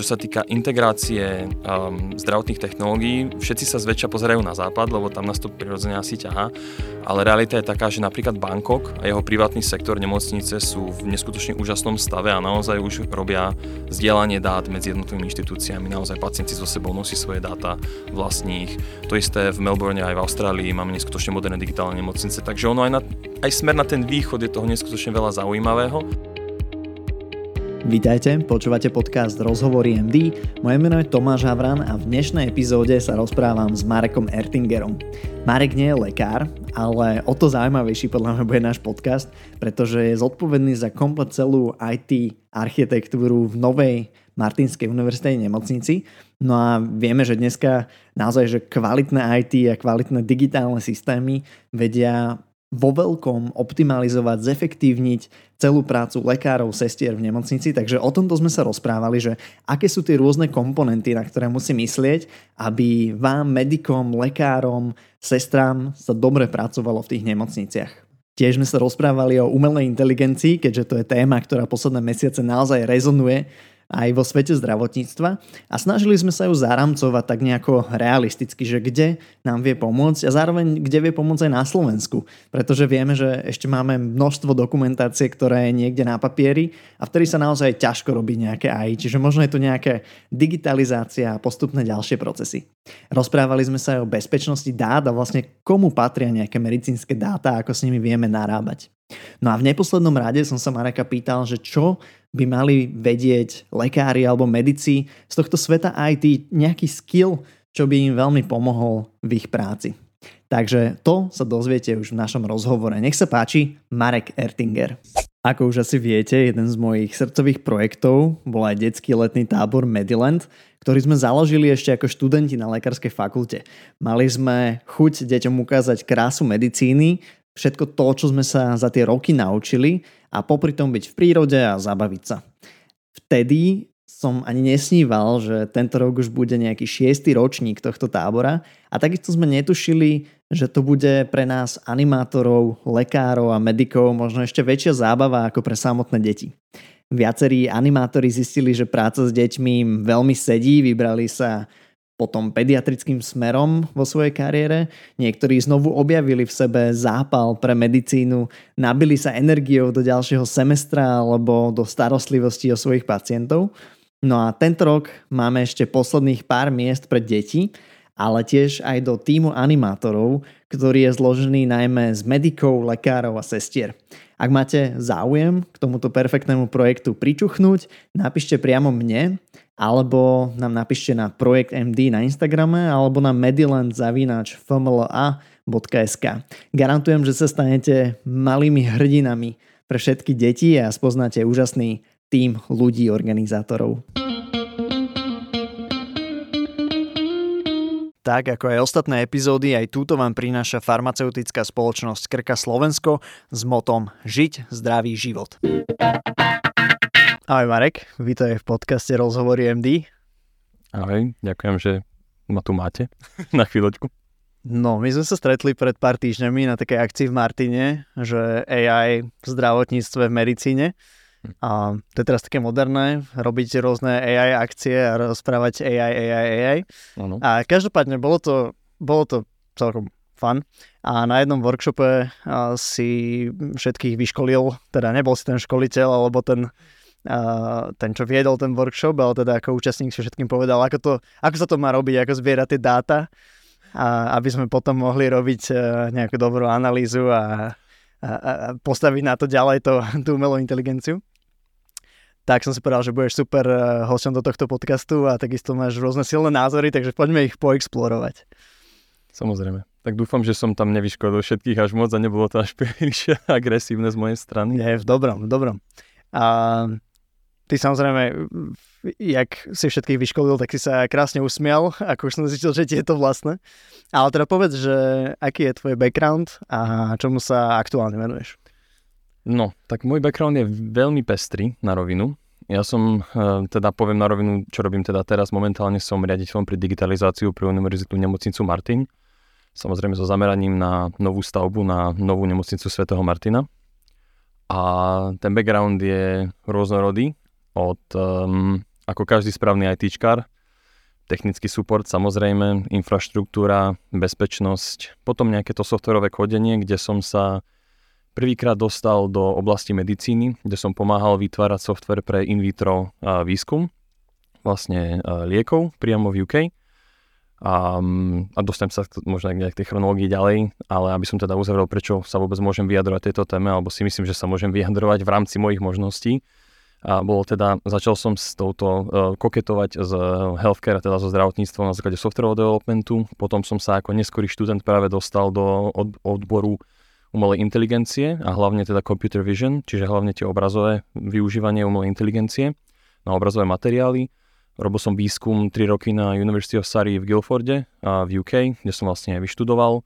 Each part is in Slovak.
čo sa týka integrácie um, zdravotných technológií, všetci sa zväčša pozerajú na západ, lebo tam nás to prirodzene asi ťahá, ale realita je taká, že napríklad Bangkok a jeho privátny sektor nemocnice sú v neskutočne úžasnom stave a naozaj už robia zdieľanie dát medzi jednotlivými inštitúciami. Naozaj pacienti so sebou nosí svoje dáta vlastných. To isté v Melbourne aj v Austrálii máme neskutočne moderné digitálne nemocnice, takže ono aj, na, aj smer na ten východ je toho neskutočne veľa zaujímavého. Vítajte, počúvate podcast Rozhovory MD. Moje meno je Tomáš Havran a v dnešnej epizóde sa rozprávam s Marekom Ertingerom. Marek nie je lekár, ale o to zaujímavejší podľa mňa bude náš podcast, pretože je zodpovedný za komplet celú IT architektúru v novej Martinskej univerzitej nemocnici. No a vieme, že dneska naozaj, že kvalitné IT a kvalitné digitálne systémy vedia vo veľkom optimalizovať, zefektívniť celú prácu lekárov, sestier v nemocnici. Takže o tomto sme sa rozprávali, že aké sú tie rôzne komponenty, na ktoré musí myslieť, aby vám, medikom, lekárom, sestrám sa dobre pracovalo v tých nemocniciach. Tiež sme sa rozprávali o umelej inteligencii, keďže to je téma, ktorá posledné mesiace naozaj rezonuje aj vo svete zdravotníctva a snažili sme sa ju zaramcovať tak nejako realisticky, že kde nám vie pomôcť a zároveň kde vie pomôcť aj na Slovensku, pretože vieme, že ešte máme množstvo dokumentácie, ktoré je niekde na papieri a vtedy sa naozaj ťažko robí nejaké AI, čiže možno je tu nejaká digitalizácia a postupné ďalšie procesy. Rozprávali sme sa aj o bezpečnosti dát a vlastne komu patria nejaké medicínske dáta a ako s nimi vieme narábať. No a v neposlednom rade som sa Mareka pýtal, že čo by mali vedieť lekári alebo medici z tohto sveta IT, nejaký skill, čo by im veľmi pomohol v ich práci. Takže to sa dozviete už v našom rozhovore. Nech sa páči, Marek Ertinger. Ako už asi viete, jeden z mojich srdcových projektov bol aj detský letný tábor Mediland, ktorý sme založili ešte ako študenti na lekárskej fakulte. Mali sme chuť deťom ukázať krásu medicíny, všetko to, čo sme sa za tie roky naučili a popri tom byť v prírode a zabaviť sa. Vtedy som ani nesníval, že tento rok už bude nejaký šiestý ročník tohto tábora a takisto sme netušili, že to bude pre nás animátorov, lekárov a medikov možno ešte väčšia zábava ako pre samotné deti. Viacerí animátori zistili, že práca s deťmi im veľmi sedí, vybrali sa potom pediatrickým smerom vo svojej kariére. Niektorí znovu objavili v sebe zápal pre medicínu, nabili sa energiou do ďalšieho semestra alebo do starostlivosti o svojich pacientov. No a tento rok máme ešte posledných pár miest pre deti, ale tiež aj do týmu animátorov, ktorý je zložený najmä z medikov, lekárov a sestier. Ak máte záujem k tomuto perfektnému projektu pričuchnúť, napíšte priamo mne alebo nám napíšte na projekt MD na Instagrame alebo na mediland.fmla.sk. Garantujem, že sa stanete malými hrdinami pre všetky deti a spoznáte úžasný tým ľudí, organizátorov. Tak ako aj ostatné epizódy, aj túto vám prináša farmaceutická spoločnosť Krka Slovensko s motom Žiť zdravý život. Ahoj Marek, vítaj v podcaste Rozhovory MD. Ahoj, ďakujem, že ma tu máte na chvíľočku. No, my sme sa stretli pred pár týždňami na takej akcii v Martine, že AI v zdravotníctve v medicíne. A to je teraz také moderné, robiť rôzne AI akcie a rozprávať AI, AI, AI. Ano. A každopádne bolo to, bolo to celkom fun. A na jednom workshope si všetkých vyškolil, teda nebol si ten školiteľ, alebo ten ten, čo viedol ten workshop, ale teda ako účastník si všetkým povedal, ako, to, ako sa to má robiť, ako zbierať tie dáta, a aby sme potom mohli robiť e, nejakú dobrú analýzu a, a, a postaviť na to ďalej to, tú umelú inteligenciu. Tak som si povedal, že budeš super e, hosťom do tohto podcastu a takisto máš rôzne silné názory, takže poďme ich poexplorovať. Samozrejme. Tak dúfam, že som tam nevyškodil všetkých až moc a nebolo to až príliš agresívne z mojej strany. Nie, v dobrom, v dobrom. A Ty samozrejme, jak si všetkých vyškolil, tak si sa krásne usmial, ako už som zistil, že ti je to vlastné. Ale teda povedz, že aký je tvoj background a čomu sa aktuálne venuješ? No, tak môj background je veľmi pestrý na rovinu. Ja som, eh, teda poviem na rovinu, čo robím teda teraz. Momentálne som riaditeľom pri digitalizáciu pre Univerzitu nemocnicu Martin. Samozrejme so zameraním na novú stavbu, na novú nemocnicu svätého Martina. A ten background je rôznorodý od um, ako každý správny ITčkar, technický support samozrejme, infraštruktúra, bezpečnosť, potom nejaké to softwarové kodenie, kde som sa prvýkrát dostal do oblasti medicíny, kde som pomáhal vytvárať software pre in vitro výskum, vlastne liekov priamo v UK. A, mm, a dostanem sa možno k tej chronológii ďalej, ale aby som teda uzavrel, prečo sa vôbec môžem vyjadrovať tejto téme, alebo si myslím, že sa môžem vyjadrovať v rámci mojich možností. A bolo teda, začal som s touto uh, koketovať z healthcare, teda zo zdravotníctvom na základe software developmentu. Potom som sa ako neskorý študent práve dostal do od, odboru umelej inteligencie a hlavne teda computer vision, čiže hlavne tie obrazové využívanie umelej inteligencie na obrazové materiály. Robil som výskum 3 roky na University of Surrey v Guildforde a v UK, kde som vlastne vyštudoval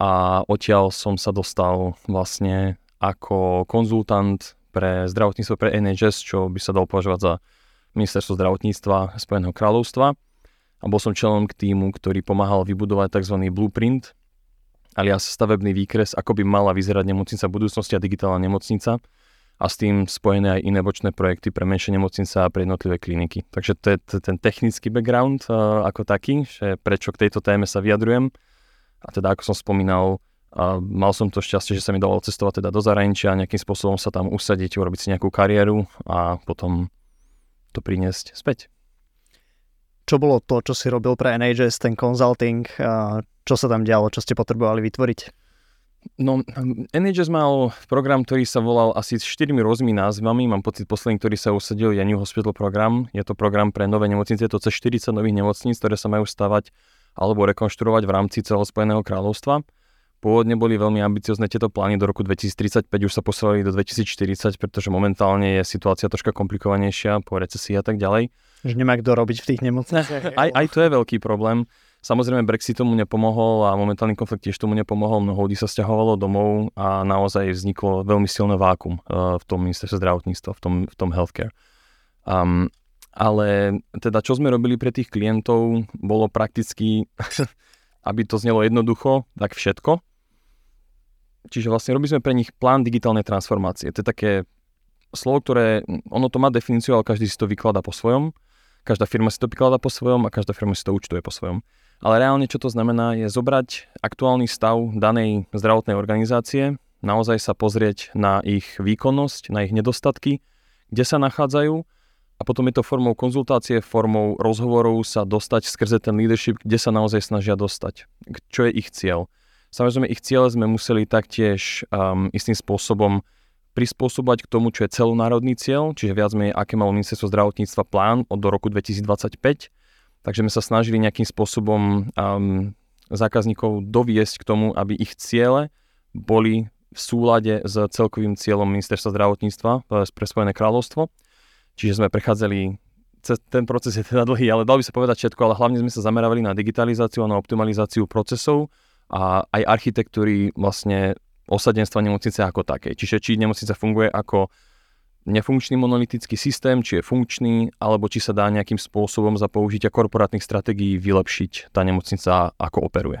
a odtiaľ som sa dostal vlastne ako konzultant pre zdravotníctvo pre NHS, čo by sa dalo považovať za ministerstvo zdravotníctva Spojeného kráľovstva. A bol som členom k týmu, ktorý pomáhal vybudovať tzv. blueprint, alias stavebný výkres, ako by mala vyzerať nemocnica budúcnosti a digitálna nemocnica a s tým spojené aj iné bočné projekty pre menšie nemocnice a pre jednotlivé kliniky. Takže to je ten technický background uh, ako taký, že prečo k tejto téme sa vyjadrujem. A teda ako som spomínal, uh, mal som to šťastie, že sa mi dovol cestovať teda do zahraničia, nejakým spôsobom sa tam usadiť, urobiť si nejakú kariéru a potom to priniesť späť. Čo bolo to, čo si robil pre NHS, ten consulting, čo sa tam dialo, čo ste potrebovali vytvoriť? No, NHS mal program, ktorý sa volal asi s štyrmi rôznymi názvami. Mám pocit, posledný, ktorý sa usadil, je New Hospital program. Je to program pre nové nemocnice, je to cez 40 nových nemocníc, ktoré sa majú stavať alebo rekonštruovať v rámci celého Spojeného kráľovstva. Pôvodne boli veľmi ambiciozne tieto plány do roku 2035, už sa posielali do 2040, pretože momentálne je situácia troška komplikovanejšia po recesii a tak ďalej. Že nemá kto robiť v tých nemocniciach. aj, aj to je veľký problém. Samozrejme Brexit tomu nepomohol a momentálny konflikt tiež tomu nepomohol. Mnoho ľudí sa stiahovalo domov a naozaj vzniklo veľmi silné vákum uh, v tom ministerstve zdravotníctva, v tom, v tom healthcare. Um, ale teda čo sme robili pre tých klientov, bolo prakticky, aby to znelo jednoducho, tak všetko. Čiže vlastne robili sme pre nich plán digitálnej transformácie. To je také slovo, ktoré, ono to má definíciu, ale každý si to vykladá po svojom. Každá firma si to vykladá po svojom a každá firma si to účtuje po svojom. Ale reálne čo to znamená je zobrať aktuálny stav danej zdravotnej organizácie, naozaj sa pozrieť na ich výkonnosť, na ich nedostatky, kde sa nachádzajú a potom je to formou konzultácie, formou rozhovorov sa dostať skrze ten leadership, kde sa naozaj snažia dostať. Čo je ich cieľ? Samozrejme, ich cieľ sme museli taktiež um, istým spôsobom prispôsobať k tomu, čo je celonárodný cieľ, čiže viac menej, aké malo ministerstvo zdravotníctva plán od do roku 2025 Takže sme sa snažili nejakým spôsobom um, zákazníkov doviesť k tomu, aby ich ciele boli v súlade s celkovým cieľom ministerstva zdravotníctva pre Spojené kráľovstvo. Čiže sme prechádzali, ten proces je teda dlhý, ale dal by sa povedať všetko, ale hlavne sme sa zameravali na digitalizáciu a na optimalizáciu procesov a aj architektúry vlastne osadenstva nemocnice ako také. Čiže či nemocnica funguje ako nefunkčný monolitický systém, či je funkčný, alebo či sa dá nejakým spôsobom za použitia korporátnych stratégií vylepšiť tá nemocnica, ako operuje.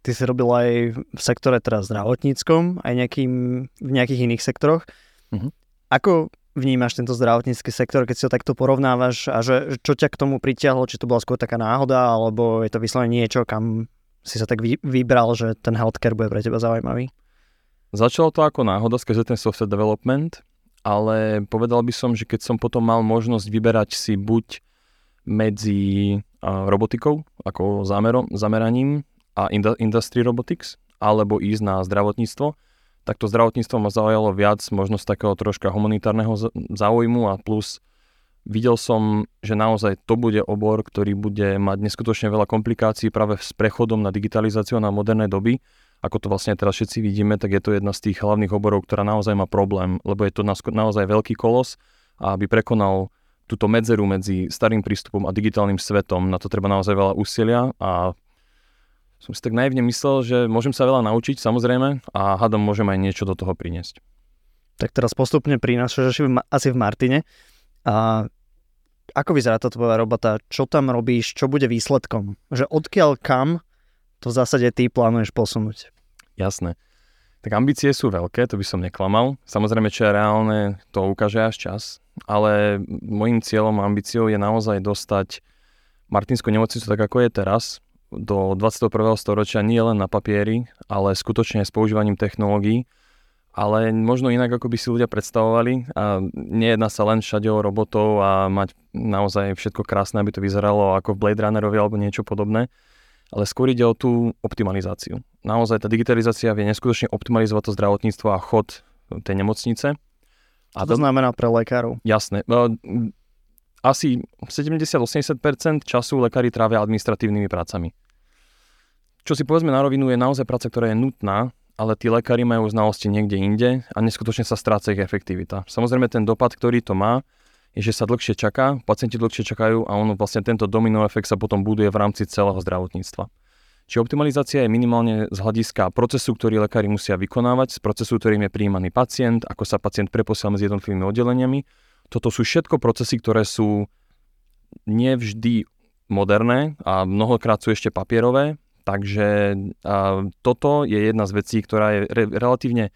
Ty si robil aj v sektore teda zdravotníckom, aj nejakým, v nejakých iných sektoroch. Uh-huh. Ako vnímaš tento zdravotnícky sektor, keď si ho takto porovnávaš a že, čo ťa k tomu pritiahlo, či to bola skôr taká náhoda, alebo je to vyslovene niečo, kam si sa tak vy, vybral, že ten healthcare bude pre teba zaujímavý? Začalo to ako náhoda skrze ten software development ale povedal by som, že keď som potom mal možnosť vyberať si buď medzi robotikou ako zámerom, zameraním a industry robotics, alebo ísť na zdravotníctvo, tak to zdravotníctvo ma zaujalo viac možnosť takého troška humanitárneho záujmu a plus videl som, že naozaj to bude obor, ktorý bude mať neskutočne veľa komplikácií práve s prechodom na digitalizáciu na moderné doby ako to vlastne teraz všetci vidíme, tak je to jedna z tých hlavných oborov, ktorá naozaj má problém, lebo je to naozaj veľký kolos a aby prekonal túto medzeru medzi starým prístupom a digitálnym svetom, na to treba naozaj veľa úsilia a som si tak naivne myslel, že môžem sa veľa naučiť samozrejme a hádam môžem aj niečo do toho priniesť. Tak teraz postupne prinášaš asi v Martine. A ako vyzerá tá tvoja robota? Čo tam robíš? Čo bude výsledkom? Že odkiaľ kam to v zásade ty plánuješ posunúť. Jasné. Tak ambície sú veľké, to by som neklamal. Samozrejme, čo je reálne, to ukáže až čas. ale môjim cieľom a ambíciou je naozaj dostať Martinskú nemocnicu tak, ako je teraz, do 21. storočia nie len na papieri, ale skutočne s používaním technológií, ale možno inak, ako by si ľudia predstavovali. A nejedná sa len všade o robotov a mať naozaj všetko krásne, aby to vyzeralo ako v Blade Runnerovi alebo niečo podobné, ale skôr ide o tú optimalizáciu. Naozaj tá digitalizácia vie neskutočne optimalizovať to zdravotníctvo a chod tej nemocnice. A to, to znamená pre lekárov? Jasné. No, asi 70-80% času lekári trávia administratívnymi prácami. Čo si povedzme na rovinu, je naozaj práca, ktorá je nutná, ale tí lekári majú znalosti niekde inde a neskutočne sa stráca ich efektivita. Samozrejme ten dopad, ktorý to má, je, že sa dlhšie čaká, pacienti dlhšie čakajú a ono vlastne tento domino efekt sa potom buduje v rámci celého zdravotníctva. Čiže optimalizácia je minimálne z hľadiska procesu, ktorý lekári musia vykonávať, z procesu, ktorým je prijímaný pacient, ako sa pacient preposiela medzi jednotlivými oddeleniami. Toto sú všetko procesy, ktoré sú nevždy moderné a mnohokrát sú ešte papierové, takže a, toto je jedna z vecí, ktorá je re, relatívne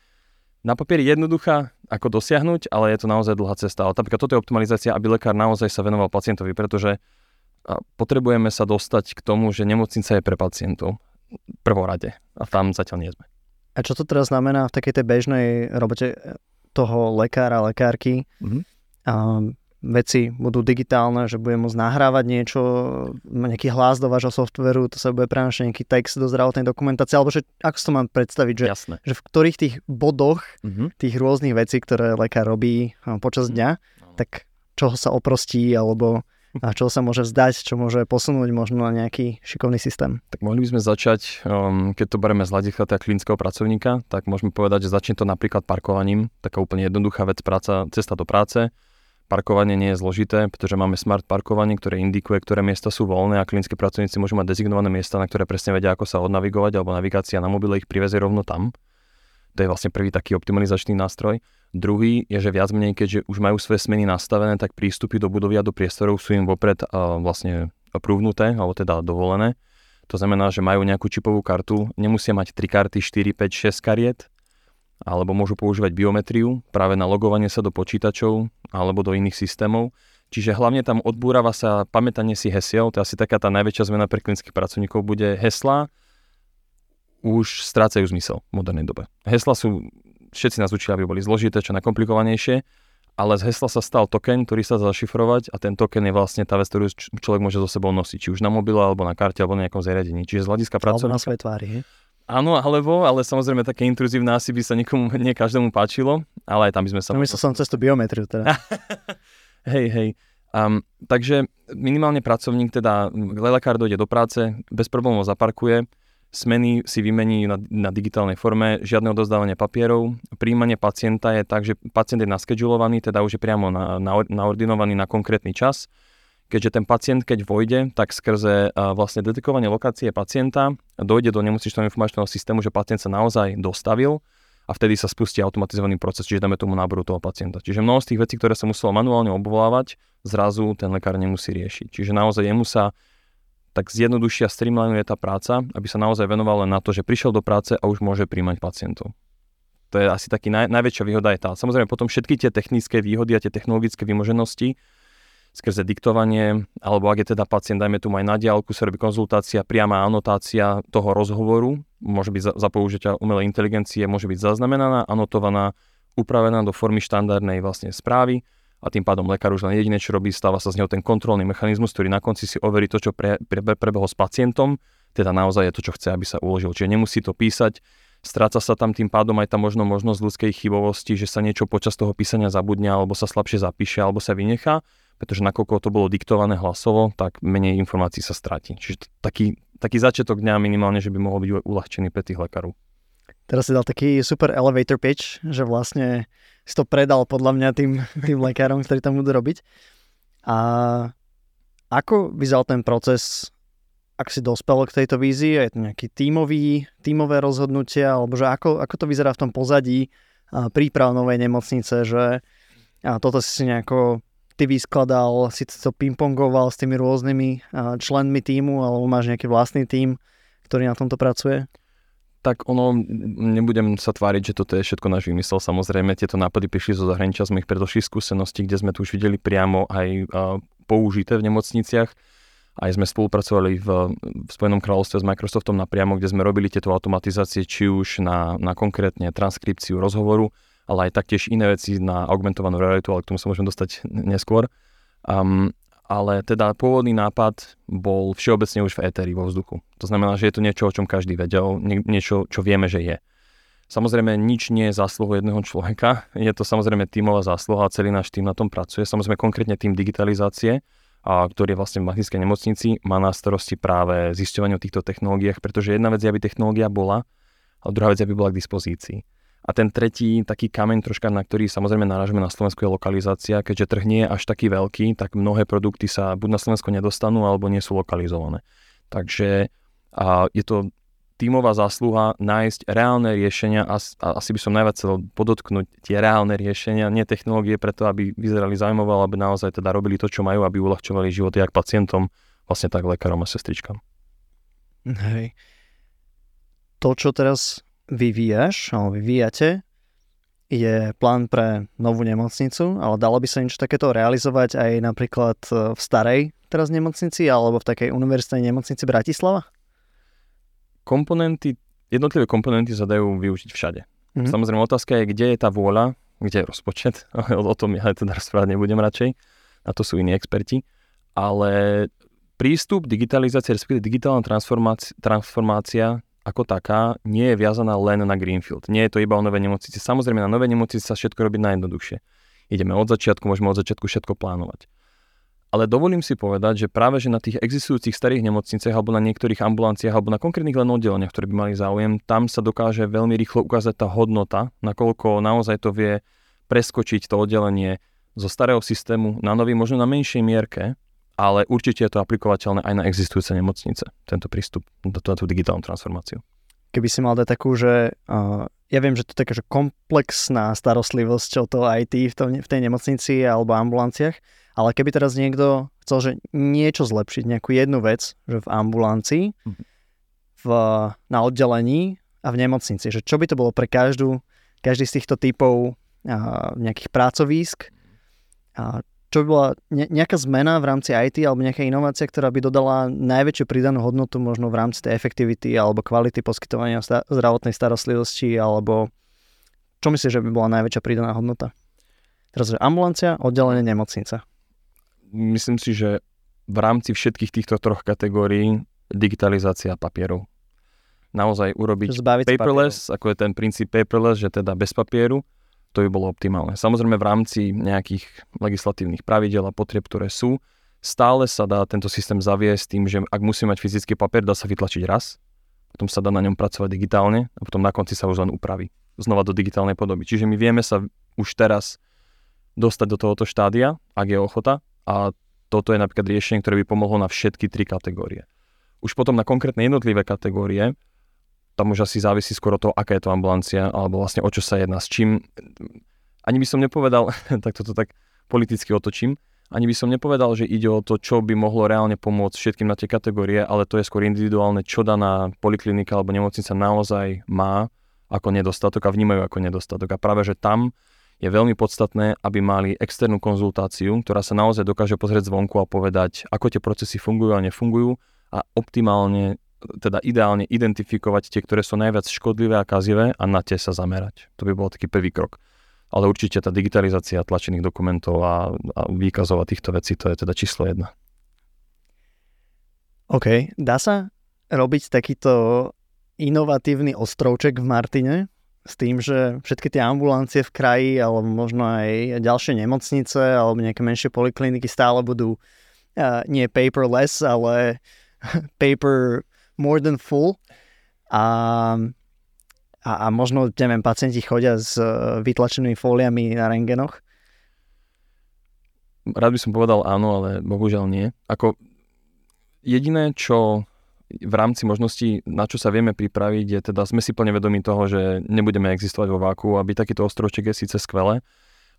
na papieri jednoduchá, ako dosiahnuť, ale je to naozaj dlhá cesta. Ale napríklad toto je optimalizácia, aby lekár naozaj sa venoval pacientovi, pretože potrebujeme sa dostať k tomu, že nemocnica je pre pacientov prvorade a tam zatiaľ nie sme. A čo to teraz znamená v takej tej bežnej robote toho lekára, lekárky? Mm-hmm. A veci budú digitálne, že bude môcť nahrávať niečo, nejaký hlas do vášho softveru, to sa bude prenašať nejaký text do zdravotnej dokumentácie, alebo že ako si to mám predstaviť, že, Jasné. že v ktorých tých bodoch mm-hmm. tých rôznych vecí, ktoré lekár robí počas dňa, mm-hmm. tak čoho sa oprostí, alebo a čo sa môže vzdať, čo môže posunúť možno na nejaký šikovný systém. Tak mohli by sme začať, um, keď to bereme z hľadiska teda klinického pracovníka, tak môžeme povedať, že začne to napríklad parkovaním, taká úplne jednoduchá vec, práca, cesta do práce. Parkovanie nie je zložité, pretože máme smart parkovanie, ktoré indikuje, ktoré miesta sú voľné a klinickí pracovníci môžu mať dezignované miesta, na ktoré presne vedia, ako sa odnavigovať, alebo navigácia na mobile ich privezie rovno tam. To je vlastne prvý taký optimalizačný nástroj. Druhý je, že viac menej, keďže už majú svoje smeny nastavené, tak prístupy do budovy a do priestorov sú im vopred uh, vlastne prúvnuté, alebo teda dovolené. To znamená, že majú nejakú čipovú kartu, nemusia mať 3 karty, 4, 5, 6 kariet, alebo môžu používať biometriu práve na logovanie sa do počítačov alebo do iných systémov. Čiže hlavne tam odbúrava sa pamätanie si hesiel, to je asi taká tá najväčšia zmena pre klinických pracovníkov, bude hesla, už strácajú zmysel v modernej dobe. Hesla sú všetci nás učili, aby boli zložité, čo najkomplikovanejšie, ale z hesla sa stal token, ktorý sa dá zašifrovať a ten token je vlastne tá vec, ktorú človek môže so sebou nosiť, či už na mobile, alebo na karte, alebo na nejakom zariadení. Čiže z hľadiska pracovníka... na svojej tvári, he? Áno, alebo, ale samozrejme také intruzívne asi by sa nikomu, nie každému páčilo, ale aj tam by sme sa... No myslel som cez tú biometriu teda. hej, hej. Um, takže minimálne pracovník, teda lekár dojde do práce, bez problémov zaparkuje, Smeny si vymení na, na digitálnej forme, žiadne odozdávanie papierov. Príjmanie pacienta je tak, že pacient je naskedulovaný, teda už je priamo na, na, naordinovaný na konkrétny čas. Keďže ten pacient, keď vojde, tak skrze a, vlastne detekovanie lokácie pacienta dojde do nemocničného informačného systému, že pacient sa naozaj dostavil a vtedy sa spustí automatizovaný proces, čiže dáme tomu náboru toho pacienta. Čiže mnoho z tých vecí, ktoré sa muselo manuálne obvolávať, zrazu ten lekár nemusí riešiť. Čiže naozaj jemu sa tak zjednodušia, streamlinuje tá práca, aby sa naozaj venoval len na to, že prišiel do práce a už môže príjmať pacientov. To je asi taký naj, najväčšia výhoda je tá. Samozrejme potom všetky tie technické výhody a tie technologické vymoženosti skrze diktovanie, alebo ak je teda pacient, dajme tu aj na diálku, sa robí konzultácia, priama anotácia toho rozhovoru, môže byť za, za použitia umelej inteligencie, môže byť zaznamenaná, anotovaná, upravená do formy štandardnej vlastne správy a tým pádom lekár už len jediné, čo robí, stáva sa z neho ten kontrolný mechanizmus, ktorý na konci si overí to, čo pre, pre, prebehlo s pacientom, teda naozaj je to, čo chce, aby sa uložil. Čiže nemusí to písať, stráca sa tam tým pádom aj tá možno možnosť ľudskej chybovosti, že sa niečo počas toho písania zabudne, alebo sa slabšie zapíše, alebo sa vynechá, pretože nakoľko to bolo diktované hlasovo, tak menej informácií sa stratí. Čiže taký, taký začiatok dňa minimálne, že by mohol byť uľahčený pre tých lekárov. Teraz si dal taký super elevator pitch, že vlastne si to predal podľa mňa tým, tým lekárom, ktorí tam budú robiť. A ako vyzal ten proces, ak si dospel k tejto vízii, je to nejaký tímový, tímové rozhodnutie, alebo že ako, ako to vyzerá v tom pozadí príprav novej nemocnice, že a toto si si nejako ty vyskladal, si to pingpongoval s tými rôznymi členmi týmu, alebo máš nejaký vlastný tím, ktorý na tomto pracuje? Tak ono, nebudem sa tváriť, že toto je všetko náš vymysel. Samozrejme, tieto nápady prišli zo zahraničia z mojich predošlých skúseností, kde sme tu už videli priamo aj použité v nemocniciach. Aj sme spolupracovali v, v Spojenom kráľovstve s Microsoftom napriamo, kde sme robili tieto automatizácie, či už na, na konkrétne transkripciu rozhovoru, ale aj taktiež iné veci na augmentovanú realitu, ale k tomu sa môžeme dostať neskôr. Um, ale teda pôvodný nápad bol všeobecne už v éteri, vo vzduchu. To znamená, že je to niečo, o čom každý vedel, nie, niečo, čo vieme, že je. Samozrejme, nič nie je zásluhou jedného človeka, je to samozrejme tímová zásluha a celý náš tým na tom pracuje. Samozrejme, konkrétne tým digitalizácie, a ktorý je vlastne v Magnetickej nemocnici, má na starosti práve zisťovanie o týchto technológiách, pretože jedna vec je, aby technológia bola, a druhá vec je, aby bola k dispozícii. A ten tretí taký kameň troška, na ktorý samozrejme narážame na Slovensku je lokalizácia. Keďže trh nie je až taký veľký, tak mnohé produkty sa buď na Slovensko nedostanú, alebo nie sú lokalizované. Takže a je to tímová zásluha nájsť reálne riešenia a, asi by som najviac chcel podotknúť tie reálne riešenia, nie technológie preto, aby vyzerali zaujímavé, ale aby naozaj teda robili to, čo majú, aby uľahčovali životy jak pacientom, vlastne tak lekárom a sestričkám. Hej. To, čo teraz vyvíjaš, alebo vyvíjate, je plán pre novú nemocnicu, ale dalo by sa niečo takéto realizovať aj napríklad e, v starej teraz nemocnici alebo v takej univerzitnej nemocnici Bratislava? Komponenty, jednotlivé komponenty sa dajú využiť všade. Mm-hmm. Samozrejme otázka je, kde je tá vôľa, kde je rozpočet, o tom ja teda rozprávať nebudem radšej, na to sú iní experti, ale prístup digitalizácie, respektíve digitálna transformácia, transformácia ako taká nie je viazaná len na Greenfield. Nie je to iba o nové nemocnici. Samozrejme, na nové nemocnici sa všetko robí najjednoduchšie. Ideme od začiatku, môžeme od začiatku všetko plánovať. Ale dovolím si povedať, že práve že na tých existujúcich starých nemocniciach alebo na niektorých ambulanciách alebo na konkrétnych len oddeleniach, ktoré by mali záujem, tam sa dokáže veľmi rýchlo ukázať tá hodnota, nakoľko naozaj to vie preskočiť to oddelenie zo starého systému na nový, možno na menšej mierke, ale určite je to aplikovateľné aj na existujúce nemocnice, tento prístup do tú digitálnu transformáciu. Keby si mal dať takú, že uh, ja viem, že to je taká že komplexná starostlivosť o to IT v, tom, v tej nemocnici alebo ambulanciách, ale keby teraz niekto chcel, že niečo zlepšiť, nejakú jednu vec, že v ambulancii, mhm. v, na oddelení a v nemocnici, že čo by to bolo pre každú, každý z týchto typov uh, nejakých pracovísk, a čo by bola nejaká zmena v rámci IT alebo nejaká inovácia, ktorá by dodala najväčšiu pridanú hodnotu možno v rámci tej efektivity alebo kvality poskytovania zdravotnej starostlivosti alebo čo myslíš, že by bola najväčšia pridaná hodnota? Teraz, že ambulancia, oddelenie nemocnica. Myslím si, že v rámci všetkých týchto troch kategórií digitalizácia papierov. Naozaj urobiť paperless, ako je ten princíp paperless, že teda bez papieru, to by bolo optimálne. Samozrejme v rámci nejakých legislatívnych pravidel a potrieb, ktoré sú, stále sa dá tento systém zaviesť tým, že ak musí mať fyzický papier, dá sa vytlačiť raz, potom sa dá na ňom pracovať digitálne a potom na konci sa už len upraví znova do digitálnej podoby. Čiže my vieme sa už teraz dostať do tohoto štádia, ak je ochota a toto je napríklad riešenie, ktoré by pomohlo na všetky tri kategórie. Už potom na konkrétne jednotlivé kategórie tam už asi závisí skoro to, aká je to ambulancia, alebo vlastne o čo sa jedná, s čím. Ani by som nepovedal, tak toto tak politicky otočím, ani by som nepovedal, že ide o to, čo by mohlo reálne pomôcť všetkým na tie kategórie, ale to je skôr individuálne, čo daná poliklinika alebo nemocnica naozaj má ako nedostatok a vnímajú ako nedostatok. A práve, že tam je veľmi podstatné, aby mali externú konzultáciu, ktorá sa naozaj dokáže pozrieť zvonku a povedať, ako tie procesy fungujú a nefungujú a optimálne teda ideálne identifikovať tie, ktoré sú najviac škodlivé a kazivé a na tie sa zamerať. To by bol taký prvý krok. Ale určite tá digitalizácia tlačených dokumentov a, a výkazov a týchto vecí, to je teda číslo jedna. OK. Dá sa robiť takýto inovatívny ostrovček v Martine s tým, že všetky tie ambulancie v kraji alebo možno aj ďalšie nemocnice alebo nejaké menšie polikliniky stále budú uh, nie paperless, ale paper more than full a, a, a možno, neviem, pacienti chodia s e, vytlačenými fóliami na rengenoch? Rád by som povedal áno, ale bohužiaľ nie. Ako jediné, čo v rámci možností, na čo sa vieme pripraviť, je teda, sme si plne vedomi toho, že nebudeme existovať vo váku, aby takýto ostrovček je síce skvelé,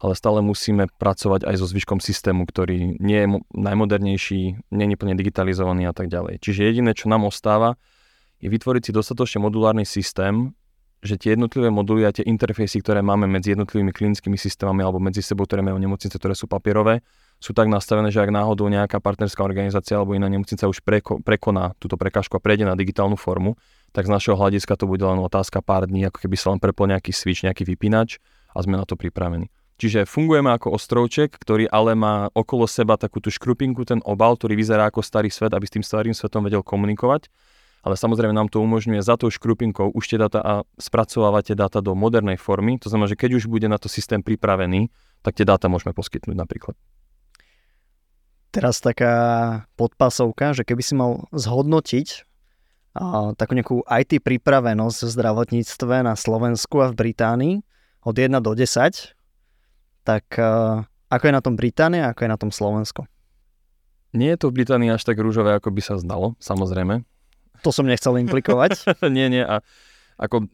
ale stále musíme pracovať aj so zvyškom systému, ktorý nie je najmodernejší, nie je plne digitalizovaný a tak ďalej. Čiže jediné, čo nám ostáva, je vytvoriť si dostatočne modulárny systém, že tie jednotlivé moduly a tie interfejsy, ktoré máme medzi jednotlivými klinickými systémami alebo medzi sebou, ktoré majú nemocnice, ktoré sú papierové, sú tak nastavené, že ak náhodou nejaká partnerská organizácia alebo iná nemocnica už preko, prekoná túto prekážku a prejde na digitálnu formu, tak z našeho hľadiska to bude len otázka pár dní, ako keby sa len prepol nejaký switch, nejaký vypínač a sme na to pripravení. Čiže fungujeme ako ostrovček, ktorý ale má okolo seba takú tú škrupinku, ten obal, ktorý vyzerá ako starý svet, aby s tým starým svetom vedel komunikovať ale samozrejme nám to umožňuje za tou škrupinkou už tie data a spracovávať tie dáta do modernej formy. To znamená, že keď už bude na to systém pripravený, tak tie dáta môžeme poskytnúť napríklad. Teraz taká podpasovka, že keby si mal zhodnotiť a, takú nejakú IT pripravenosť v zdravotníctve na Slovensku a v Británii od 1 do 10, tak a, ako je na tom Británia ako je na tom Slovensko? Nie je to v Británii až tak rúžové, ako by sa zdalo, samozrejme. To som nechcel implikovať. nie, nie. A ako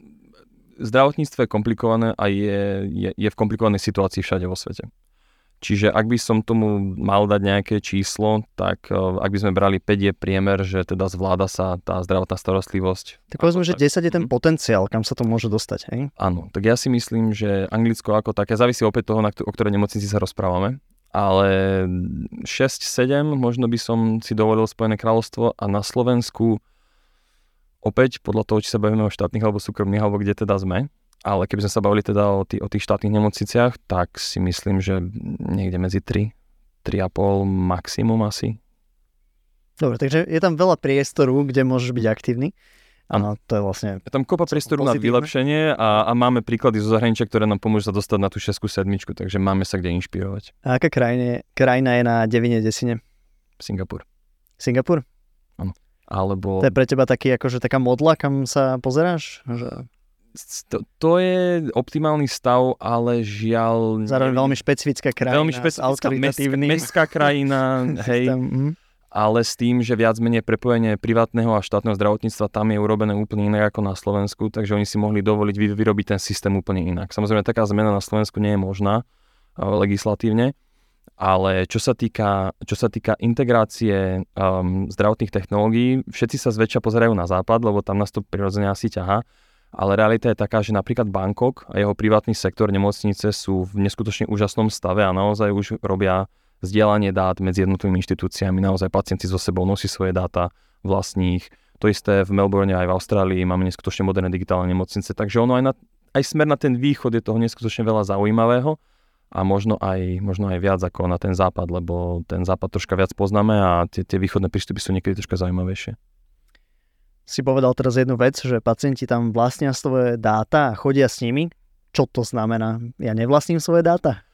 zdravotníctvo je komplikované a je, je, je v komplikovanej situácii všade vo svete. Čiže ak by som tomu mal dať nejaké číslo, tak uh, ak by sme brali 5 je priemer, že teda zvláda sa tá zdravotná starostlivosť. Tak povedzme, že 10 je ten mhm. potenciál, kam sa to môže dostať, hej? Áno, tak ja si myslím, že Anglicko ako také, závisí opäť toho, o ktorej nemocnici sa rozprávame, ale 6-7 možno by som si dovolil Spojené kráľovstvo a na Slovensku Opäť podľa toho, či sa bavíme o štátnych alebo súkromných, alebo kde teda sme. Ale keby sme sa bavili teda o, tý, o tých štátnych nemocniciach, tak si myslím, že niekde medzi 3, 3,5 maximum asi. Dobre, takže je tam veľa priestoru, kde môžeš byť aktívny. Áno, to je vlastne... Je tam kopa priestoru na vylepšenie a, a máme príklady zo zahraničia, ktoré nám pomôžu sa dostať na tú 6 sedmičku, takže máme sa kde inšpirovať. A aká krajina, krajina je na devine desine? Singapur. Singapur? Alebo... To je pre teba taký, akože taká modla, kam sa pozeráš? Že... To, to je optimálny stav, ale žiaľ... Zároveň veľmi špecifická krajina. Veľmi špecifická mestská, mestská krajina, hej. Ale s tým, že viac menej prepojenie privátneho a štátneho zdravotníctva tam je urobené úplne inak ako na Slovensku, takže oni si mohli dovoliť vyrobiť ten systém úplne inak. Samozrejme, taká zmena na Slovensku nie je možná legislatívne, ale čo sa týka, čo sa týka integrácie um, zdravotných technológií, všetci sa zväčša pozerajú na západ, lebo tam nás to prirodzene asi ťaha. Ale realita je taká, že napríklad Bangkok a jeho privátny sektor nemocnice sú v neskutočne úžasnom stave a naozaj už robia zdieľanie dát medzi jednotlivými inštitúciami. Naozaj pacienti so sebou nosí svoje dáta vlastných. To isté v Melbourne aj v Austrálii máme neskutočne moderné digitálne nemocnice. Takže ono aj, na, aj smer na ten východ je toho neskutočne veľa zaujímavého a možno aj, možno aj viac ako na ten západ, lebo ten západ troška viac poznáme a tie, tie východné prístupy sú niekedy troška zaujímavejšie. Si povedal teraz jednu vec, že pacienti tam vlastnia svoje dáta a chodia s nimi. Čo to znamená? Ja nevlastním svoje dáta?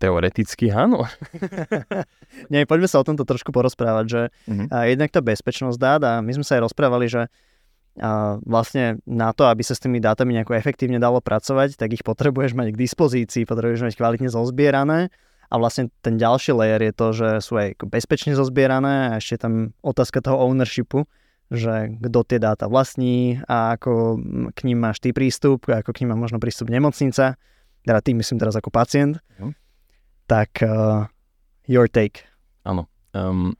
Teoreticky áno. Nie, poďme sa o tomto trošku porozprávať, že uh-huh. jednak tá bezpečnosť dát a my sme sa aj rozprávali, že a vlastne na to, aby sa s tými dátami nejako efektívne dalo pracovať, tak ich potrebuješ mať k dispozícii, potrebuješ mať kvalitne zozbierané a vlastne ten ďalší layer je to, že sú aj bezpečne zozbierané a ešte tam otázka toho ownershipu, že kto tie dáta vlastní a ako k ním máš ty prístup, ako k ním má možno prístup nemocnica, teda ty myslím teraz ako pacient, uh-huh. tak uh, your take. Áno. Um,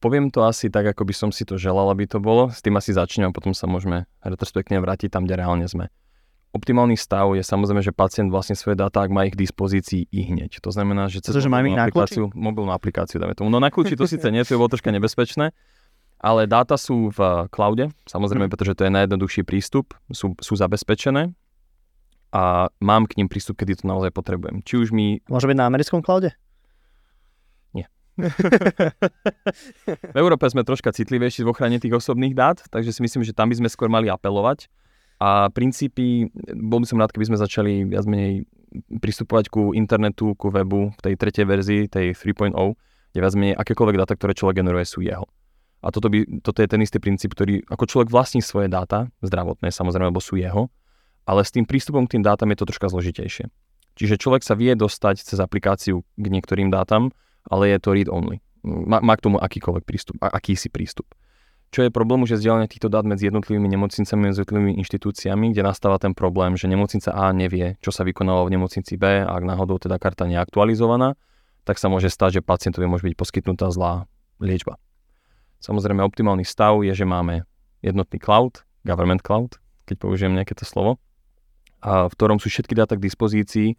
Poviem to asi tak, ako by som si to želal, aby to bolo. S tým asi začnem a potom sa môžeme retrospektívne vrátiť tam, kde reálne sme. Optimálny stav je samozrejme, že pacient vlastne svoje dáta, ak má ich k dispozícii i hneď. To znamená, že cez to, mobilnú, aplikáciu, mobilnú aplikáciu, dáme tomu. No na kľúči to síce nie, to je bolo troška nebezpečné, ale dáta sú v cloude, samozrejme, mm. pretože to je najjednoduchší prístup, sú, sú zabezpečené a mám k ním prístup, kedy to naozaj potrebujem. Či už mi... Môže byť na americkom cloude? v Európe sme troška citlivejší v ochrane tých osobných dát, takže si myslím, že tam by sme skôr mali apelovať. A princípy, bol by som rád, keby sme začali viac menej pristupovať ku internetu, ku webu v tej tretej verzii, tej 3.0, kde viac menej akékoľvek dáta, ktoré človek generuje, sú jeho. A toto, by, toto je ten istý princíp, ktorý ako človek vlastní svoje dáta, zdravotné samozrejme, lebo sú jeho, ale s tým prístupom k tým dátam je to troška zložitejšie. Čiže človek sa vie dostať cez aplikáciu k niektorým dátam, ale je to read only. Má, má k tomu akýkoľvek prístup, akýsi prístup. Čo je problém už je zdieľanie týchto dát medzi jednotlivými nemocnicami a jednotlivými inštitúciami, kde nastáva ten problém, že nemocnica A nevie, čo sa vykonalo v nemocnici B a ak náhodou teda karta nie je aktualizovaná, tak sa môže stať, že pacientovi môže byť poskytnutá zlá liečba. Samozrejme, optimálny stav je, že máme jednotný cloud, government cloud, keď použijem nejaké to slovo, a v ktorom sú všetky dáta k dispozícii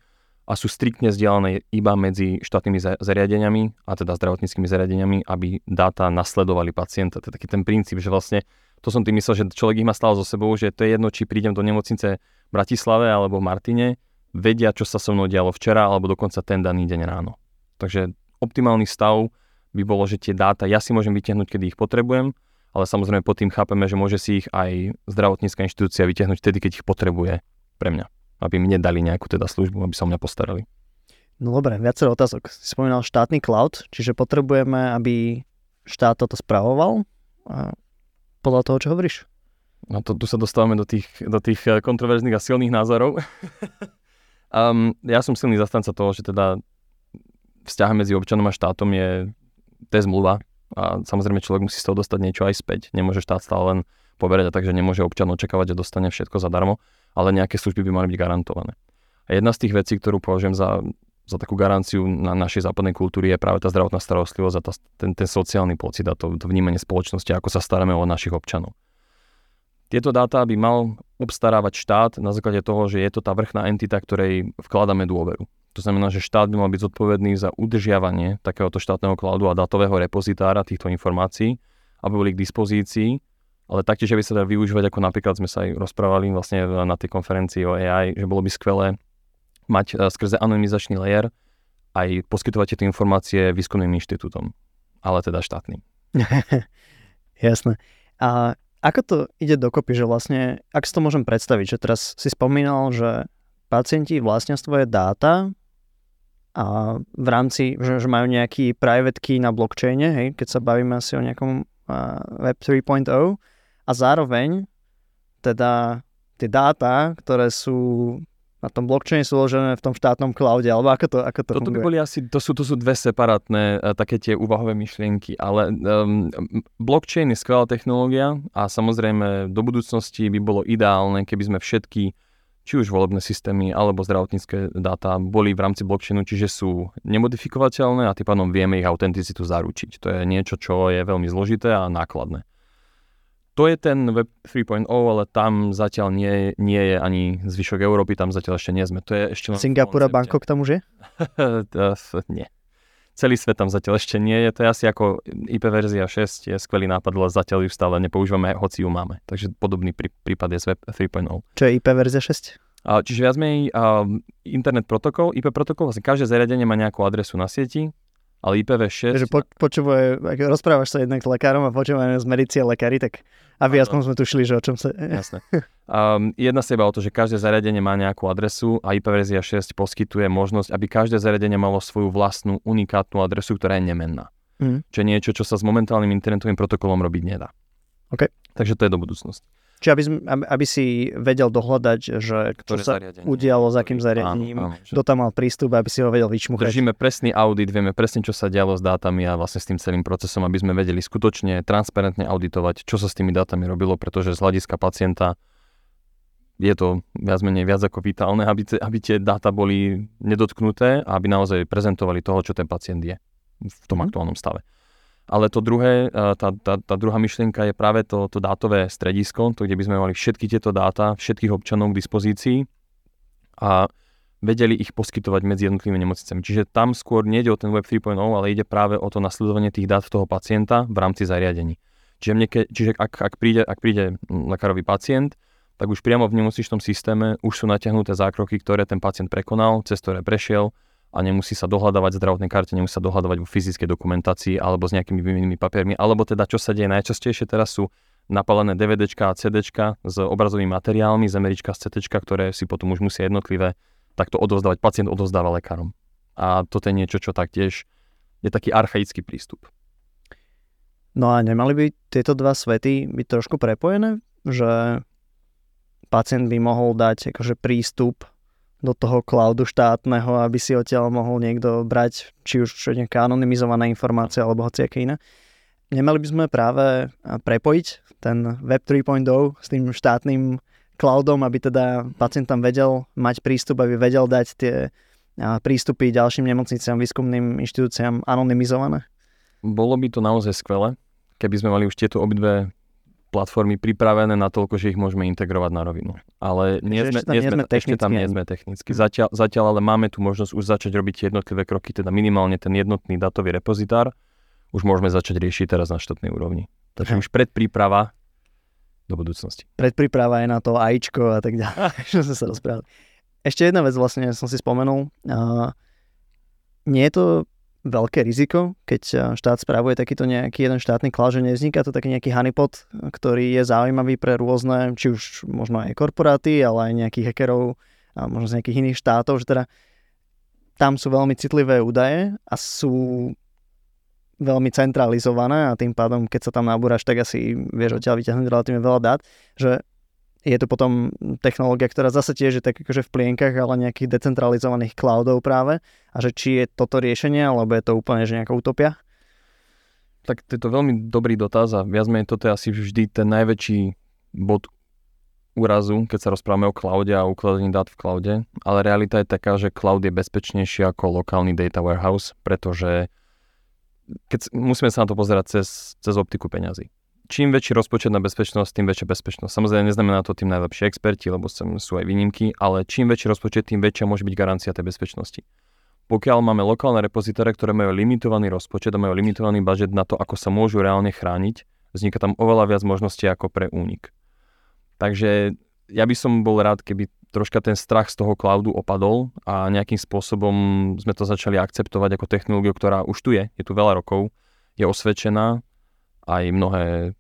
a sú striktne vzdialené iba medzi štátnymi zariadeniami a teda zdravotníckými zariadeniami, aby dáta nasledovali pacienta. To je taký ten princíp, že vlastne to som tým myslel, že človek ich má stále so sebou, že to je jedno, či prídem do nemocnice v Bratislave alebo v Martine, vedia, čo sa so mnou dialo včera alebo dokonca ten daný deň ráno. Takže optimálny stav by bolo, že tie dáta ja si môžem vytiahnuť, kedy ich potrebujem, ale samozrejme pod tým chápeme, že môže si ich aj zdravotnícka inštitúcia vytiahnuť vtedy, keď ich potrebuje pre mňa, aby mne dali nejakú teda službu, aby sa o mňa postarali. No dobre, viacero otázok. Si spomínal štátny cloud, čiže potrebujeme, aby štát toto spravoval a podľa toho, čo hovoríš? No to tu sa dostávame do tých, do tých eh, kontroverzných a silných názorov. um, ja som silný zastanca toho, že teda vzťah medzi občanom a štátom je, to je zmluva a samozrejme človek musí z toho dostať niečo aj späť. Nemôže štát stále len poverať takže nemôže občan očakávať, že dostane všetko zadarmo, ale nejaké služby by mali byť garantované. A jedna z tých vecí, ktorú považujem za, za takú garanciu na našej západnej kultúry je práve tá zdravotná starostlivosť a tá, ten, ten sociálny pocit a to, to vnímanie spoločnosti, ako sa staráme o našich občanov. Tieto dáta by mal obstarávať štát na základe toho, že je to tá vrchná entita, ktorej vkladáme dôveru. To znamená, že štát by mal byť zodpovedný za udržiavanie takéhoto štátneho cloudu a datového repozitára týchto informácií, aby boli k dispozícii, ale taktiež by sa dali využívať, ako napríklad sme sa aj rozprávali vlastne na tej konferencii o AI, že bolo by skvelé mať e, skrze anonymizačný layer aj poskytovať tieto informácie výskumným inštitútom, ale teda štátnym. Jasné. A ako to ide dokopy, že vlastne, ak si to môžem predstaviť, že teraz si spomínal, že pacienti vlastnia svoje dáta a v rámci, že, že majú nejaký private key na blockchaine, hej, keď sa bavíme asi o nejakom uh, Web 3.0 a zároveň teda tie dáta, ktoré sú na tom blockchaine sú uložené v tom štátnom cloude, alebo ako to, ako to Toto funguje? by boli asi, to sú, to sú dve separátne uh, také tie úvahové myšlienky, ale um, blockchain je skvelá technológia a samozrejme do budúcnosti by bolo ideálne, keby sme všetky či už volebné systémy alebo zdravotnícke dáta boli v rámci blockchainu, čiže sú nemodifikovateľné a tým pádom vieme ich autenticitu zaručiť. To je niečo, čo je veľmi zložité a nákladné. To je ten Web 3.0, ale tam zatiaľ nie, nie je ani zvyšok Európy, tam zatiaľ ešte nie sme. To je ešte Singapur a Bangkok tam už je? nie celý svet tam zatiaľ ešte nie je. To je asi ako IP verzia 6 je skvelý nápad, ale zatiaľ ju stále nepoužívame, hoci ju máme. Takže podobný prí, prípad je z Web 3.0. Čo je IP verzia 6? A, čiže viac menej internet protokol, IP protokol, vlastne každé zariadenie má nejakú adresu na sieti ale IPv6... Takže po, počúvaj, ak rozprávaš sa jednak s lekárom a počúvaj z medície lekári, tak aby no, aspoň sme tušili, že o čom sa... Jasné. Um, jedna sa iba o to, že každé zariadenie má nejakú adresu a IPverzia 6 poskytuje možnosť, aby každé zariadenie malo svoju vlastnú unikátnu adresu, ktorá je nemenná. Mm. Čo je niečo, čo sa s momentálnym internetovým protokolom robiť nedá. Okay. Takže to je do budúcnosti. Čiže aby, aby si vedel dohľadať, že čo sa udialo, za akým zariadením, kto tam mal prístup, aby si ho vedel vyčmuchať. Držíme presný audit, vieme presne, čo sa dialo s dátami a vlastne s tým celým procesom, aby sme vedeli skutočne transparentne auditovať, čo sa s tými dátami robilo, pretože z hľadiska pacienta je to viac menej viac ako vitálne, aby, aby tie dáta boli nedotknuté a aby naozaj prezentovali toho, čo ten pacient je v tom mm. aktuálnom stave. Ale to druhé, eh, tá, tá, tá druhá myšlienka je práve to, to dátové stredisko, to, kde by sme mali všetky tieto dáta, všetkých občanov k dispozícii a vedeli ich poskytovať medzi jednotlivými nemocnicami. Čiže tam skôr nejde o ten Web 3.0, ale ide práve o to nasledovanie tých dát toho pacienta v rámci zariadení. Čiže, mne, čiže ak, ak, príde, ak príde lekárový pacient, tak už priamo v nemocničnom systéme už sú natiahnuté zákroky, ktoré ten pacient prekonal, cez ktoré prešiel, a nemusí sa dohľadávať v zdravotnej karte, nemusí sa dohľadávať vo fyzickej dokumentácii alebo s nejakými výmennými papiermi, alebo teda čo sa deje najčastejšie teraz sú napalené DVDčka a CDčka s obrazovými materiálmi, z MRIčka, z ktoré si potom už musia jednotlivé takto odozdávať. Pacient odozdáva lekárom. A toto je niečo, čo taktiež je taký archaický prístup. No a nemali by tieto dva svety byť trošku prepojené? Že pacient by mohol dať akože prístup do toho cloudu štátneho, aby si odtiaľ mohol niekto brať, či už nejaká anonymizovaná informácia alebo hociaké iné. Nemali by sme práve prepojiť ten Web 3.0 s tým štátnym cloudom, aby teda pacient tam vedel mať prístup, aby vedel dať tie prístupy ďalším nemocniciam, výskumným inštitúciám anonymizované? Bolo by to naozaj skvelé, keby sme mali už tieto obidve platformy pripravené na toľko, že ich môžeme integrovať na rovinu. Ale nie sme, ešte, tam nie sme, ešte tam nie sme technicky. Zatiaľ, zatiaľ ale máme tu možnosť už začať robiť jednotlivé kroky, teda minimálne ten jednotný datový repozitár už môžeme začať riešiť teraz na štátnej úrovni. Takže už predpríprava do budúcnosti. Predpríprava je na to AIčko a tak ďalej, čo sme sa rozprávali. Ešte jedna vec vlastne som si spomenul. Uh, nie je to veľké riziko, keď eh, štát spravuje takýto nejaký jeden štátny cloud, že nevzniká to taký nejaký honeypot, ktorý je zaujímavý pre rôzne, či už možno aj korporáty, ale aj nejakých hackerov a možno z nejakých iných štátov, že teda tam sú veľmi citlivé údaje a sú veľmi centralizované a tým pádom, keď sa tam nabúraš, tak asi vieš odtiaľ vyťahnuť relatívne veľa dát, že je to potom technológia, ktorá zase tiež je tak akože v plienkach, ale nejakých decentralizovaných cloudov práve. A že či je toto riešenie, alebo je to úplne že nejaká utopia? Tak to je to veľmi dobrý dotaz a viac menej toto je asi vždy ten najväčší bod úrazu, keď sa rozprávame o cloude a ukladaní dát v cloude, ale realita je taká, že cloud je bezpečnejší ako lokálny data warehouse, pretože keď, musíme sa na to pozerať cez, cez optiku peňazí čím väčší rozpočet na bezpečnosť, tým väčšia bezpečnosť. Samozrejme, neznamená to tým najlepšie experti, lebo sú aj výnimky, ale čím väčší rozpočet, tým väčšia môže byť garancia tej bezpečnosti. Pokiaľ máme lokálne repozitáre, ktoré majú limitovaný rozpočet a majú limitovaný budget na to, ako sa môžu reálne chrániť, vzniká tam oveľa viac možností ako pre únik. Takže ja by som bol rád, keby troška ten strach z toho cloudu opadol a nejakým spôsobom sme to začali akceptovať ako technológiu, ktorá už tu je, je tu veľa rokov, je osvedčená, aj mnohé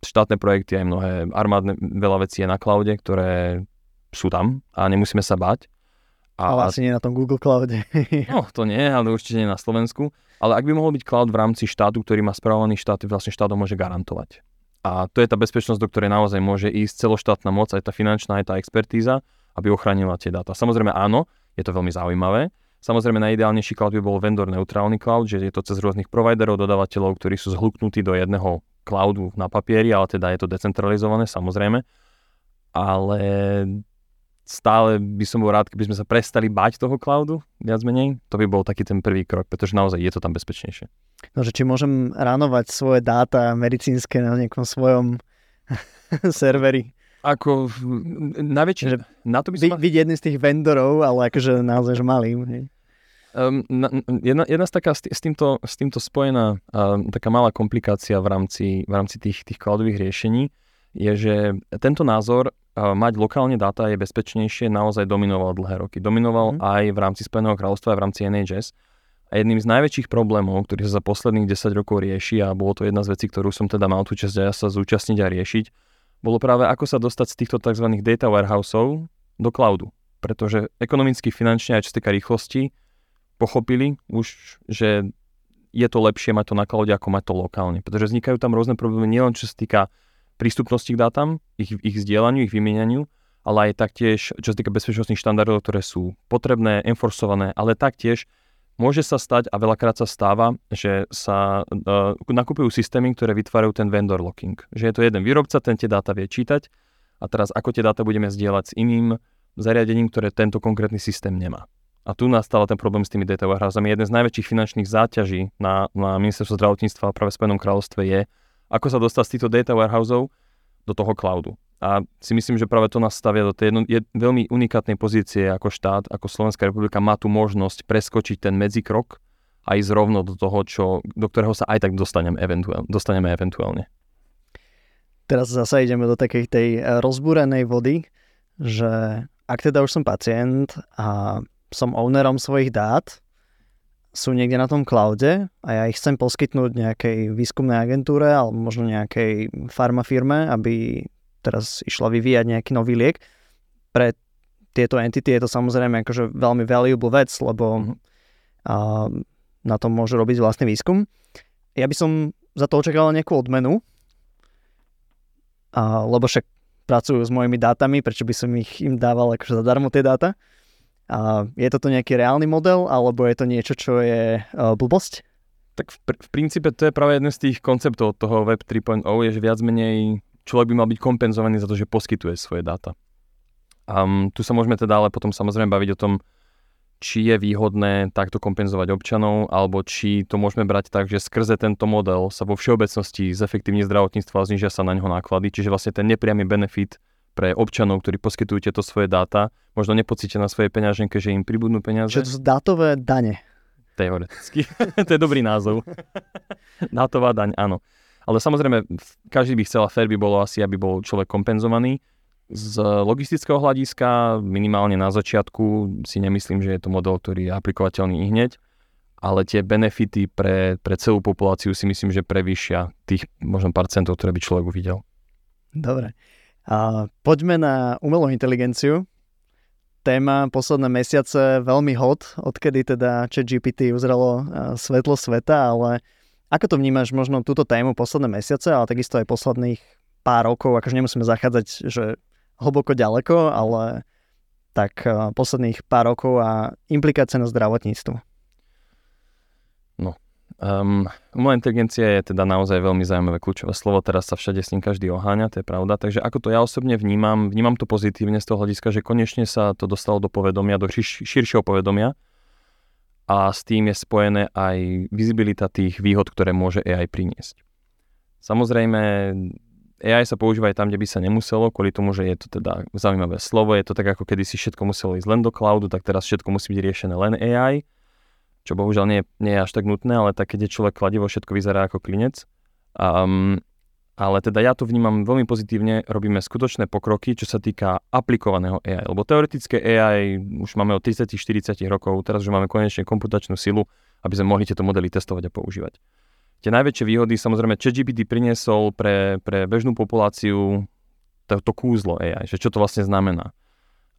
štátne projekty, aj mnohé armádne veľa vecí je na cloude, ktoré sú tam a nemusíme sa báť. A, ale asi nie na tom Google Cloude. no, to nie, ale určite nie na Slovensku. Ale ak by mohol byť cloud v rámci štátu, ktorý má spravovaný štát, vlastne štát môže garantovať. A to je tá bezpečnosť, do ktorej naozaj môže ísť celoštátna moc, aj tá finančná, aj tá expertíza, aby ochránila tie dáta. Samozrejme áno, je to veľmi zaujímavé. Samozrejme najideálnejší cloud by bol vendor neutrálny cloud, že je to cez rôznych providerov, dodávateľov, ktorí sú zhluknutí do jedného cloudu na papieri, ale teda je to decentralizované samozrejme. Ale stále by som bol rád, keby sme sa prestali bať toho cloudu, viac menej. To by bol taký ten prvý krok, pretože naozaj je to tam bezpečnejšie. No, že či môžem ránovať svoje dáta medicínske na nejakom svojom serveri. Ako najväčšie, že na to by som... Byť jedným z tých vendorov, ale akože naozaj, že malým. Hej. Um, na, jedna, jedna z taká s, týmto, s týmto spojená um, taká malá komplikácia v rámci, v rámci tých, tých cloudových riešení je, že tento názor uh, mať lokálne dáta je bezpečnejšie naozaj dominoval dlhé roky. Dominoval mm. aj v rámci Spojeného kráľovstva, aj v rámci NHS. A jedným z najväčších problémov, ktorý sa za posledných 10 rokov rieši, a bolo to jedna z vecí, ktorú som teda mal tú časť ja sa zúčastniť a riešiť, bolo práve ako sa dostať z týchto tzv. data warehouseov do cloudu. Pretože ekonomicky, finančne aj čo sa týka rýchlosti, pochopili už, že je to lepšie mať to na cloude, ako mať to lokálne. Pretože vznikajú tam rôzne problémy, nielen čo sa týka prístupnosti k dátam, ich, ich zdieľaniu, ich vymienianiu, ale aj taktiež, čo sa týka bezpečnostných štandardov, ktoré sú potrebné, enforcované, ale taktiež môže sa stať a veľakrát sa stáva, že sa uh, nakupujú systémy, ktoré vytvárajú ten vendor locking. Že je to jeden výrobca, ten tie dáta vie čítať a teraz ako tie dáta budeme zdieľať s iným zariadením, ktoré tento konkrétny systém nemá. A tu nastal ten problém s tými data warehousami. Jeden z najväčších finančných záťaží na, na ministerstvo zdravotníctva práve v Spojenom kráľovstve je, ako sa dostať z týchto data warehouseov do toho cloudu. A si myslím, že práve to nás stavia do tej jedno, je veľmi unikátnej pozície ako štát, ako Slovenská republika má tu možnosť preskočiť ten medzikrok a ísť rovno do toho, čo, do ktorého sa aj tak dostaneme, eventuálne, dostaneme eventuálne. Teraz zase ideme do takej tej eh, rozbúrenej vody, že ak teda už som pacient a som ownerom svojich dát, sú niekde na tom cloude a ja ich chcem poskytnúť nejakej výskumnej agentúre alebo možno nejakej farmafirme, aby teraz išla vyvíjať nejaký nový liek. Pre tieto entity je to samozrejme akože veľmi valuable vec, lebo mm-hmm. a, na tom môžu robiť vlastný výskum. Ja by som za to očakával nejakú odmenu, a, lebo však pracujú s mojimi dátami, prečo by som ich im dával akože zadarmo tie dáta. Je toto nejaký reálny model, alebo je to niečo, čo je uh, blbosť? Tak v, pr- v princípe to je práve jeden z tých konceptov toho Web 3.0, je, že viac menej človek by mal byť kompenzovaný za to, že poskytuje svoje dáta. Um, tu sa môžeme teda ale potom samozrejme baviť o tom, či je výhodné takto kompenzovať občanov, alebo či to môžeme brať tak, že skrze tento model sa vo všeobecnosti zefektívne zdravotníctvo a znižia sa na ňo náklady, čiže vlastne ten nepriamy benefit pre občanov, ktorí poskytujú tieto svoje dáta, možno nepocíte na svojej peňaženke, že im pribudnú peniaze. Že to sú dátové dane. Teoreticky. to je dobrý názov. Dátová daň, áno. Ale samozrejme, každý by chcel a fér by bolo asi, aby bol človek kompenzovaný. Z logistického hľadiska, minimálne na začiatku, si nemyslím, že je to model, ktorý je aplikovateľný i hneď, ale tie benefity pre, pre celú populáciu si myslím, že prevýšia tých možno pár centov, ktoré by človek uvidel. Dobre. A poďme na umelú inteligenciu. Téma posledné mesiace veľmi hot, odkedy teda ChatGPT uzrelo svetlo sveta, ale ako to vnímaš možno túto tému posledné mesiace, ale takisto aj posledných pár rokov, akože nemusíme zachádzať, že hlboko ďaleko, ale tak posledných pár rokov a implikácie na zdravotníctvo. Um, umelá inteligencia je teda naozaj veľmi zaujímavé kľúčové slovo, teraz sa všade s ním každý oháňa, to je pravda, takže ako to ja osobne vnímam, vnímam to pozitívne z toho hľadiska, že konečne sa to dostalo do povedomia, do šir- širšieho povedomia a s tým je spojené aj vizibilita tých výhod, ktoré môže AI priniesť. Samozrejme, AI sa používa aj tam, kde by sa nemuselo, kvôli tomu, že je to teda zaujímavé slovo, je to tak ako kedy si všetko muselo ísť len do cloudu, tak teraz všetko musí byť riešené len AI, čo bohužiaľ nie, nie je až tak nutné, ale tak keď je človek kladivo, všetko vyzerá ako klinec. Um, ale teda ja to vnímam veľmi pozitívne, robíme skutočné pokroky, čo sa týka aplikovaného AI, lebo teoretické AI už máme od 30-40 rokov, teraz už máme konečne komputačnú silu, aby sme mohli tieto modely testovať a používať. Tie najväčšie výhody samozrejme ChatGPT priniesol pre, pre bežnú populáciu to, to kúzlo AI, že čo to vlastne znamená.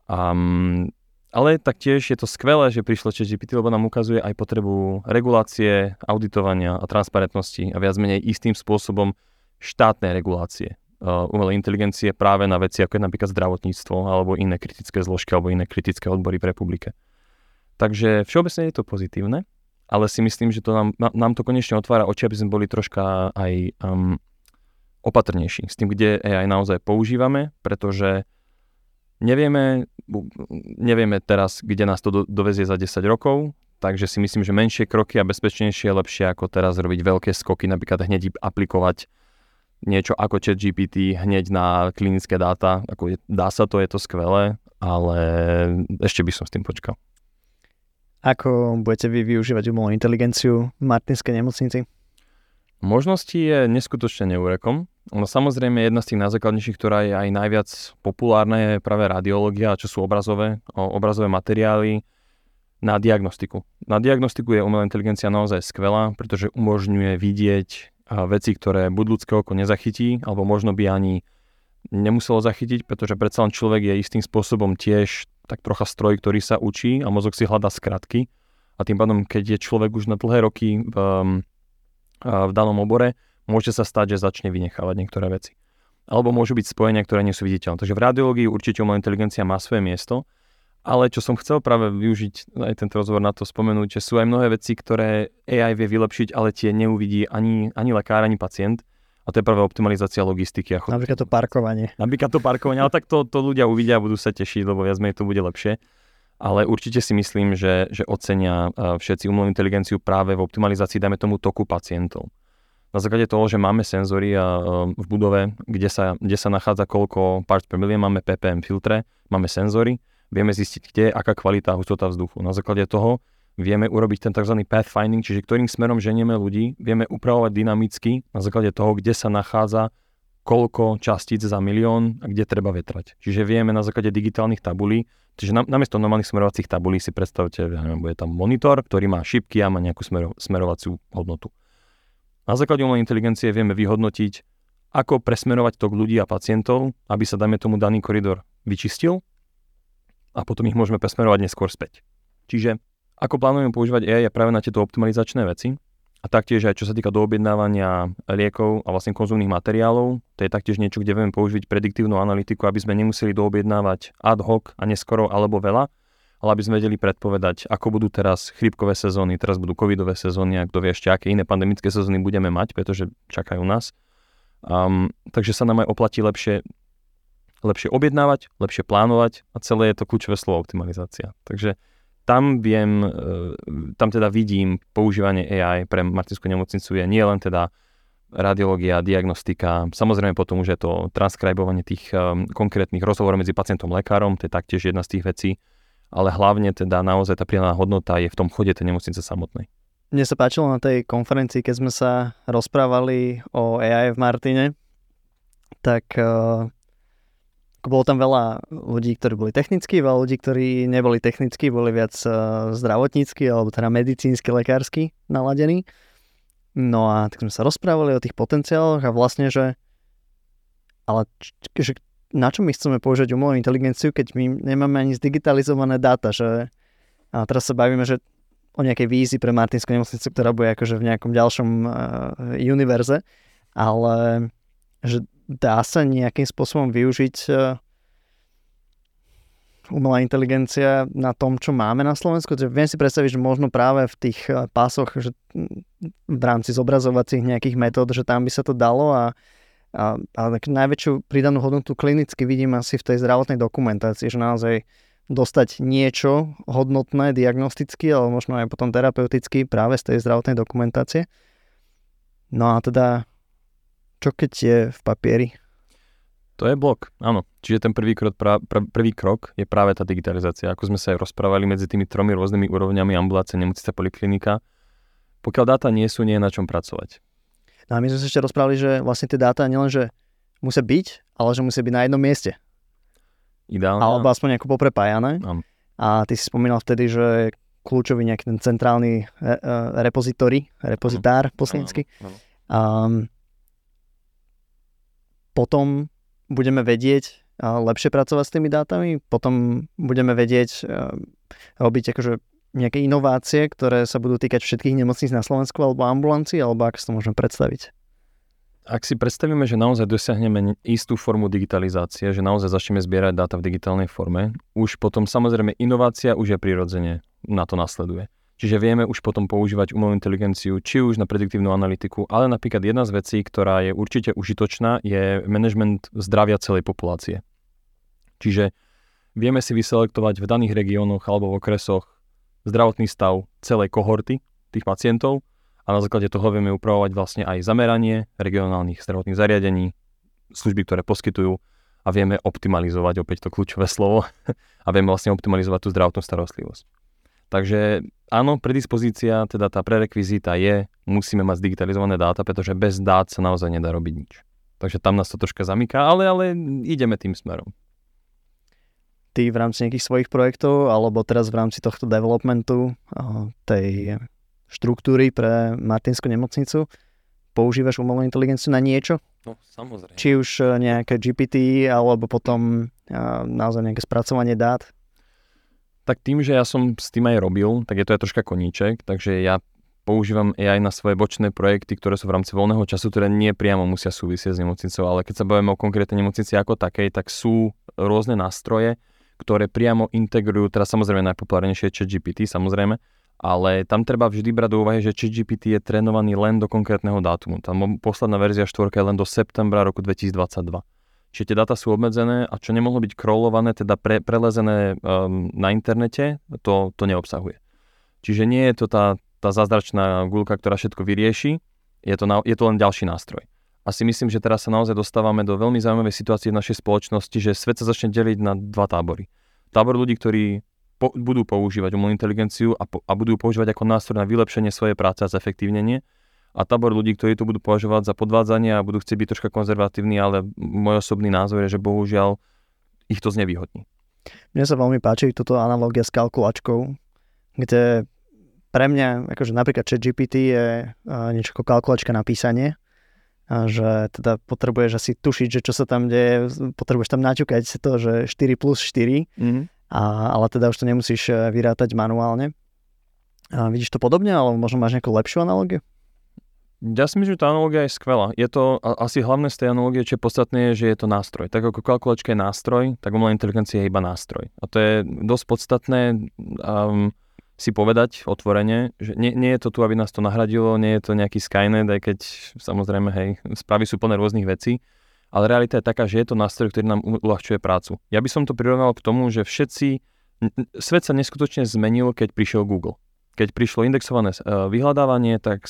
Um, ale taktiež je to skvelé, že prišlo ChatGPT, lebo nám ukazuje aj potrebu regulácie, auditovania a transparentnosti a viac menej istým spôsobom štátnej regulácie uh, umelej inteligencie práve na veci ako je napríklad zdravotníctvo alebo iné kritické zložky alebo iné kritické odbory v republike. Takže všeobecne je to pozitívne ale si myslím, že to nám, nám to konečne otvára oči, aby sme boli troška aj um, opatrnejší s tým, kde AI naozaj používame, pretože nevieme, nevieme teraz, kde nás to do, dovezie za 10 rokov, takže si myslím, že menšie kroky a bezpečnejšie je lepšie ako teraz robiť veľké skoky, napríklad hneď aplikovať niečo ako chat GPT hneď na klinické dáta. Ako je, dá sa to, je to skvelé, ale ešte by som s tým počkal. Ako budete vy využívať umelú inteligenciu v Martinskej nemocnici? Možností je neskutočne neúrekom. No samozrejme jedna z tých najzákladnejších, ktorá je aj najviac populárna, je práve radiológia, čo sú obrazové, obrazové materiály na diagnostiku. Na diagnostiku je umelá inteligencia naozaj skvelá, pretože umožňuje vidieť veci, ktoré buď ľudské oko nezachytí, alebo možno by ani nemuselo zachytiť, pretože predsa len človek je istým spôsobom tiež tak trocha stroj, ktorý sa učí a mozog si hľadá skratky a tým pádom, keď je človek už na dlhé roky v, v danom obore, môže sa stať, že začne vynechávať niektoré veci. Alebo môžu byť spojenia, ktoré nie sú viditeľné. Takže v radiológii určite umelá inteligencia má svoje miesto, ale čo som chcel práve využiť aj tento rozhovor na to spomenúť, že sú aj mnohé veci, ktoré AI vie vylepšiť, ale tie neuvidí ani, ani lekár, ani pacient a to je práve optimalizácia logistiky. A chod... Napríklad to parkovanie. Napríklad to parkovanie, ale tak to, to ľudia uvidia a budú sa tešiť, lebo viac menej to bude lepšie. Ale určite si myslím, že, že ocenia všetci umelú inteligenciu práve v optimalizácii, dajme tomu, toku pacientov. Na základe toho, že máme senzory a, v budove, kde sa, kde sa nachádza koľko parts per million, máme ppm filtre, máme senzory, vieme zistiť, kde je aká kvalita hustota vzduchu. Na základe toho vieme urobiť ten tzv. pathfinding, čiže ktorým smerom ženieme ľudí, vieme upravovať dynamicky na základe toho, kde sa nachádza koľko častíc za milión a kde treba vetrať. Čiže vieme na základe digitálnych tabulí, čiže na, namiesto normálnych smerovacích tabulí si predstavte, ja neviem, bude tam monitor, ktorý má šipky a má nejakú smero, smerovaciu hodnotu. Na základe umelej inteligencie vieme vyhodnotiť, ako presmerovať tok ľudí a pacientov, aby sa, dajme tomu, daný koridor vyčistil a potom ich môžeme presmerovať neskôr späť. Čiže ako plánujeme používať AI práve na tieto optimalizačné veci a taktiež aj čo sa týka doobjednávania liekov a vlastne konzumných materiálov, to je taktiež niečo, kde vieme použiť prediktívnu analytiku, aby sme nemuseli doobjednávať ad hoc a neskoro alebo veľa, ale aby sme vedeli predpovedať, ako budú teraz chrípkové sezóny, teraz budú covidové sezóny a kto vie ešte, aké iné pandemické sezóny budeme mať, pretože čakajú nás. Um, takže sa nám aj oplatí lepšie, lepšie objednávať, lepšie plánovať a celé je to kľúčové slovo optimalizácia. Takže tam viem, e, tam teda vidím používanie AI pre Martinskú nemocnicu je nie len teda radiológia, diagnostika, samozrejme potom už je to transkribovanie tých um, konkrétnych rozhovorov medzi pacientom a lekárom, to je taktiež jedna z tých vecí, ale hlavne teda naozaj tá pridaná hodnota je v tom chode tej nemocnice samotnej. Mne sa páčilo na tej konferencii, keď sme sa rozprávali o AI v Martine, tak uh, bolo tam veľa ľudí, ktorí boli technickí, veľa ľudí, ktorí neboli technickí, boli viac uh, zdravotnícky alebo teda medicínsky, lekársky naladení. No a tak sme sa rozprávali o tých potenciáloch a vlastne, že ale že na čo my chceme použiť umelú inteligenciu, keď my nemáme ani zdigitalizované dáta, že a teraz sa bavíme, že o nejakej vízi pre Martinskú nemocnicu, ktorá bude akože v nejakom ďalšom uh, univerze, ale že dá sa nejakým spôsobom využiť eh, umelá inteligencia na tom, čo máme na Slovensku. Že viem si predstaviť, že možno práve v tých eh, pásoch, že v rámci zobrazovacích nejakých metód, že tam by sa to dalo a, a, a najväčšiu pridanú hodnotu klinicky vidím asi v tej zdravotnej dokumentácii, že naozaj dostať niečo hodnotné diagnosticky, ale možno aj potom terapeuticky práve z tej zdravotnej dokumentácie. No a teda čo keď je v papieri? To je blok, áno. Čiže ten prvý krok, pra, pr- prvý krok je práve tá digitalizácia. Ako sme sa aj rozprávali medzi tými tromi rôznymi úrovňami ambulácie, nemocnice, poliklinika. Pokiaľ dáta nie sú, nie je na čom pracovať. No a my sme sa ešte rozprávali, že vlastne tie dáta nielen, že musia byť, ale že musia byť na jednom mieste. Ideálne. Alebo aspoň nejako poprepájané. Áno. A ty si spomínal vtedy, že kľúčový nejaký ten centrálny re, uh, repozitory, repozitár poslanecký. Um, potom budeme vedieť lepšie pracovať s tými dátami, potom budeme vedieť robiť akože nejaké inovácie, ktoré sa budú týkať všetkých nemocníc na Slovensku alebo ambulancií, alebo ako si to môžeme predstaviť? Ak si predstavíme, že naozaj dosiahneme istú formu digitalizácie, že naozaj začneme zbierať dáta v digitálnej forme, už potom samozrejme inovácia už je prirodzene na to nasleduje. Čiže vieme už potom používať umelú inteligenciu, či už na prediktívnu analytiku, ale napríklad jedna z vecí, ktorá je určite užitočná, je management zdravia celej populácie. Čiže vieme si vyselektovať v daných regiónoch alebo v okresoch zdravotný stav celej kohorty tých pacientov a na základe toho vieme upravovať vlastne aj zameranie regionálnych zdravotných zariadení, služby, ktoré poskytujú a vieme optimalizovať, opäť to kľúčové slovo, a vieme vlastne optimalizovať tú zdravotnú starostlivosť. Takže áno, predispozícia, teda tá prerekvizita je, musíme mať digitalizované dáta, pretože bez dát sa naozaj nedá robiť nič. Takže tam nás to troška zamyká, ale, ale ideme tým smerom. Ty v rámci nejakých svojich projektov, alebo teraz v rámci tohto developmentu tej štruktúry pre Martinskú nemocnicu, používaš umelú inteligenciu na niečo? No, samozrejme. Či už e, nejaké GPT, alebo potom naozaj nejaké spracovanie dát? Tak tým, že ja som s tým aj robil, tak je to aj troška koníček, takže ja používam AI na svoje bočné projekty, ktoré sú v rámci voľného času, ktoré nie priamo musia súvisieť s nemocnicou, ale keď sa bavíme o konkrétnej nemocnici ako takej, tak sú rôzne nástroje, ktoré priamo integrujú, teraz samozrejme najpopulárnejšie je ChatGPT, samozrejme, ale tam treba vždy brať do úvahy, že ChatGPT je trénovaný len do konkrétneho dátumu. Tam posledná verzia 4 je len do septembra roku 2022. Čiže tie dáta sú obmedzené a čo nemohlo byť crawlované, teda pre, prelezené um, na internete, to, to neobsahuje. Čiže nie je to tá, tá zázračná gulka, ktorá všetko vyrieši, je to, na, je to len ďalší nástroj. A si myslím, že teraz sa naozaj dostávame do veľmi zaujímavej situácie v našej spoločnosti, že svet sa začne deliť na dva tábory. Tábor ľudí, ktorí po, budú používať umelú inteligenciu a, po, a budú používať ako nástroj na vylepšenie svojej práce a zefektívnenie a tábor ľudí, ktorí to budú považovať za podvádzanie a budú chcieť byť troška konzervatívni, ale môj osobný názor je, že bohužiaľ ich to znevýhodní. Mne sa veľmi páči toto analogia s kalkulačkou, kde pre mňa, akože napríklad ChatGPT je niečo ako kalkulačka na písanie, že teda potrebuješ asi tušiť, že čo sa tam deje, potrebuješ tam naťukať to, že 4 plus 4, mm-hmm. a, ale teda už to nemusíš e, vyrátať manuálne. A vidíš to podobne, alebo možno máš nejakú lepšiu analogiu? Ja si myslím, že tá analogia je skvelá. Je to asi hlavné z tej analogie, čo je podstatné, je, že je to nástroj. Tak ako kalkulačka je nástroj, tak umelá inteligencia je iba nástroj. A to je dosť podstatné um, si povedať otvorene, že nie, nie je to tu, aby nás to nahradilo, nie je to nejaký Skynet, aj keď samozrejme, hej, správy sú plné rôznych vecí, ale realita je taká, že je to nástroj, ktorý nám uľahčuje prácu. Ja by som to prirovnal k tomu, že všetci svet sa neskutočne zmenil, keď prišiel Google. Keď prišlo indexované uh, vyhľadávanie, tak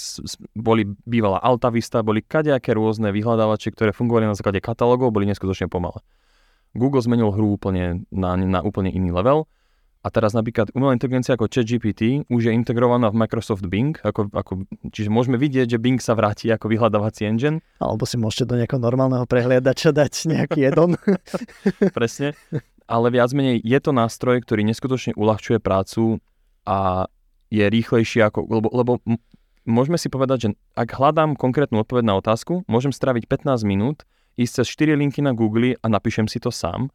boli bývala Altavista, boli kadejaké rôzne vyhľadávače, ktoré fungovali na základe katalógov, boli neskutočne pomalé. Google zmenil hru úplne na, na úplne iný level a teraz napríklad umelá inteligencia ako ChatGPT už je integrovaná v Microsoft Bing, ako, ako, čiže môžeme vidieť, že Bing sa vráti ako vyhľadávací engine. Alebo si môžete do nejakého normálneho prehliadača dať nejaký jedon. Presne. Ale viac menej je to nástroj, ktorý neskutočne uľahčuje prácu a je rýchlejší ako, lebo, lebo môžeme si povedať, že ak hľadám konkrétnu odpoveď na otázku, môžem straviť 15 minút, ísť cez 4 linky na Google a napíšem si to sám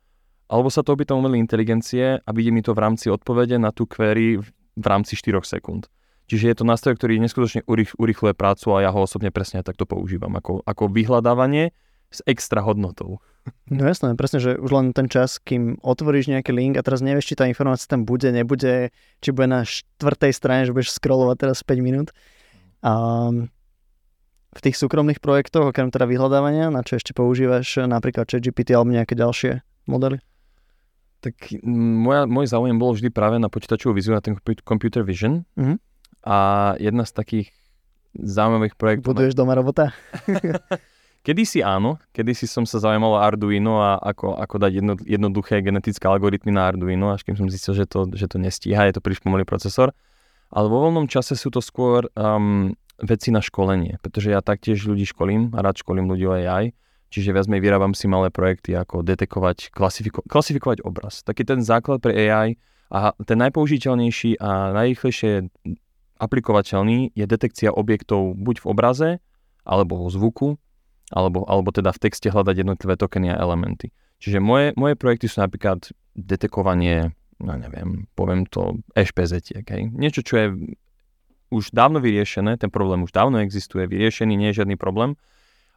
alebo sa to opýtam umelej inteligencie a vidí mi to v rámci odpovede na tú query v rámci 4 sekúnd. Čiže je to nástroj, ktorý neskutočne urychluje prácu a ja ho osobne presne takto používam, ako, ako vyhľadávanie s extra hodnotou. No jasné, presne, že už len ten čas, kým otvoríš nejaký link a teraz nevieš, či tá informácia tam bude, nebude, či bude na štvrtej strane, že budeš scrollovať teraz 5 minút. A v tých súkromných projektoch, okrem teda vyhľadávania, na čo ešte používaš napríklad ChatGPT alebo nejaké ďalšie modely? Tak moja, môj záujem bol vždy práve na počítačovú viziu, na ten computer vision. Mm-hmm. A jedna z takých zaujímavých projektov... Buduješ doma robota? kedysi áno, kedysi som sa zaujímal o Arduino a ako, ako dať jedno, jednoduché genetické algoritmy na Arduino, až kým som zistil, že to, že to nestíha, je to príliš pomalý procesor. Ale vo voľnom čase sú to skôr um, veci na školenie, pretože ja taktiež ľudí školím a rád školím ľudí o AI Čiže viac menej vyrábam si malé projekty, ako detekovať, klasifiko- klasifikovať obraz. Taký ten základ pre AI a ten najpoužiteľnejší a najrýchlejšie aplikovateľný je detekcia objektov buď v obraze, alebo vo zvuku, alebo, alebo teda v texte hľadať jednotlivé tokeny a elementy. Čiže moje, moje projekty sú napríklad detekovanie, no neviem, poviem to, HPZ, okay? Niečo, čo je už dávno vyriešené, ten problém už dávno existuje, vyriešený, nie je žiadny problém,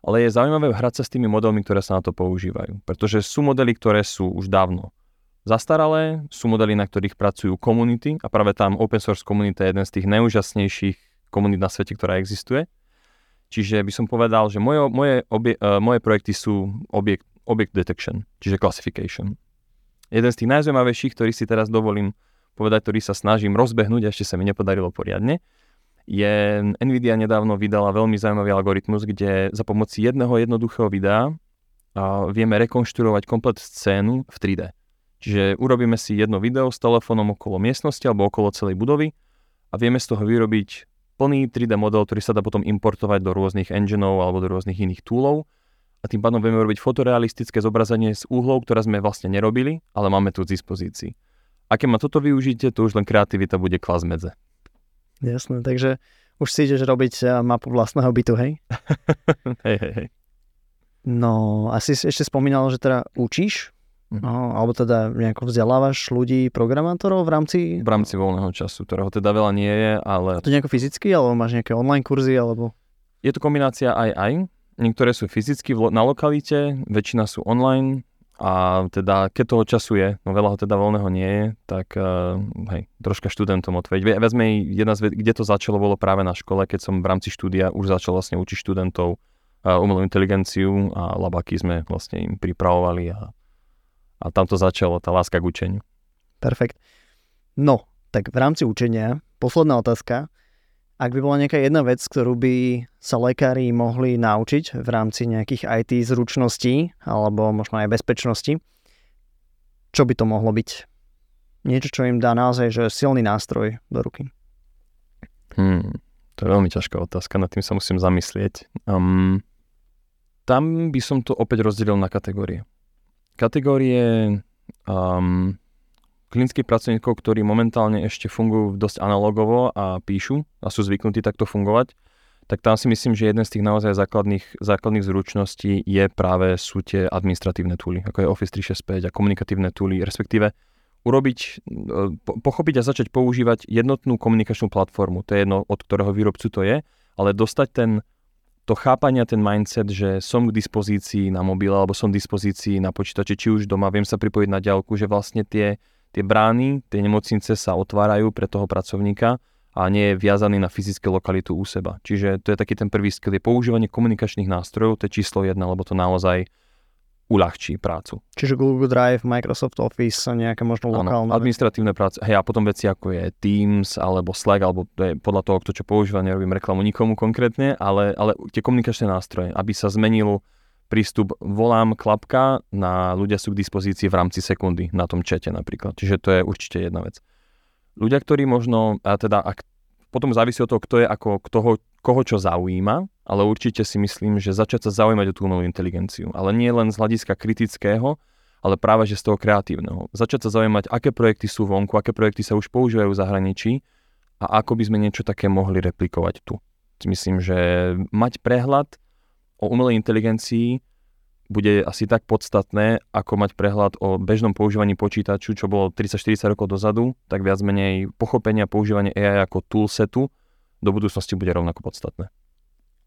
ale je zaujímavé hrať sa s tými modelmi, ktoré sa na to používajú. Pretože sú modely, ktoré sú už dávno zastaralé, sú modely, na ktorých pracujú komunity a práve tam open source komunita je jeden z tých najúžasnejších komunít na svete, ktorá existuje. Čiže by som povedal, že moje, moje, obie, uh, moje projekty sú object, object detection, čiže classification. Jeden z tých najzaujímavejších, ktorý si teraz dovolím povedať, ktorý sa snažím rozbehnúť, a ešte sa mi nepodarilo poriadne, je Nvidia nedávno vydala veľmi zaujímavý algoritmus, kde za pomoci jedného jednoduchého videa vieme rekonštruovať komplet scénu v 3D. Čiže urobíme si jedno video s telefónom okolo miestnosti alebo okolo celej budovy a vieme z toho vyrobiť plný 3D model, ktorý sa dá potom importovať do rôznych engineov alebo do rôznych iných toolov a tým pádom vieme robiť fotorealistické zobrazenie z úhlov, ktoré sme vlastne nerobili, ale máme tu k dispozícii. A keď ma toto využijete, to už len kreativita bude klas medze. Jasné, takže už si ideš robiť eh, mapu vlastného bytu, hej? hej, hej, hej. No, asi si ešte spomínal, že teda učíš, mm. no, alebo teda nejako vzdelávaš ľudí, programátorov v rámci... V rámci voľného času, ktorého teda veľa nie je, ale... To nejako fyzicky, alebo máš nejaké online kurzy, alebo... Je to kombinácia aj aj. Niektoré sú fyzicky na lokalite, väčšina sú online, a teda, keď toho času je, no veľa ho teda voľného nie je, tak uh, hej, troška študentom otvoriť. Vezme jedna z, kde to začalo, bolo práve na škole, keď som v rámci štúdia už začal vlastne učiť študentov uh, umelú inteligenciu a labaky sme vlastne im pripravovali a, a tam to začalo, tá láska k učeniu. Perfekt. No, tak v rámci učenia, posledná otázka. Ak by bola nejaká jedna vec, ktorú by sa lekári mohli naučiť v rámci nejakých IT zručností alebo možno aj bezpečnosti, čo by to mohlo byť? Niečo, čo im dá naozaj že silný nástroj do ruky. Hmm, to je veľmi ťažká otázka, nad tým sa musím zamyslieť. Um, tam by som to opäť rozdelil na kategórie. Kategórie um, klinických pracovníkov, ktorí momentálne ešte fungujú dosť analogovo a píšu a sú zvyknutí takto fungovať, tak tam si myslím, že jeden z tých naozaj základných, základných zručností je práve sú tie administratívne túly, ako je Office 365 a komunikatívne túly, respektíve urobiť, e, pochopiť a začať používať jednotnú komunikačnú platformu. To je jedno, od ktorého výrobcu to je, ale dostať ten, to chápanie, ten mindset, že som k dispozícii na mobile alebo som k dispozícii na počítači, či už doma, viem sa pripojiť na diálku, že vlastne tie tie brány, tie nemocnice sa otvárajú pre toho pracovníka a nie je viazaný na fyzickú lokalitu u seba. Čiže to je taký ten prvý skill, je používanie komunikačných nástrojov, to je číslo jedna, lebo to naozaj uľahčí prácu. Čiže Google Drive, Microsoft Office, nejaké možno lokálne... Áno, administratívne práce, hej, a potom veci ako je Teams, alebo Slack, alebo to je podľa toho, kto čo používa, nerobím reklamu nikomu konkrétne, ale, ale tie komunikačné nástroje, aby sa zmenil prístup volám klapka na ľudia sú k dispozícii v rámci sekundy na tom čete napríklad. Čiže to je určite jedna vec. Ľudia, ktorí možno, a teda ak, potom závisí od toho, kto je ako, toho, koho čo zaujíma, ale určite si myslím, že začať sa zaujímať o tú umelú inteligenciu. Ale nie len z hľadiska kritického, ale práve že z toho kreatívneho. Začať sa zaujímať, aké projekty sú vonku, aké projekty sa už používajú v zahraničí a ako by sme niečo také mohli replikovať tu. Myslím, že mať prehľad o umelej inteligencii bude asi tak podstatné, ako mať prehľad o bežnom používaní počítaču, čo bolo 30-40 rokov dozadu, tak viac menej pochopenia používania AI ako toolsetu do budúcnosti bude rovnako podstatné.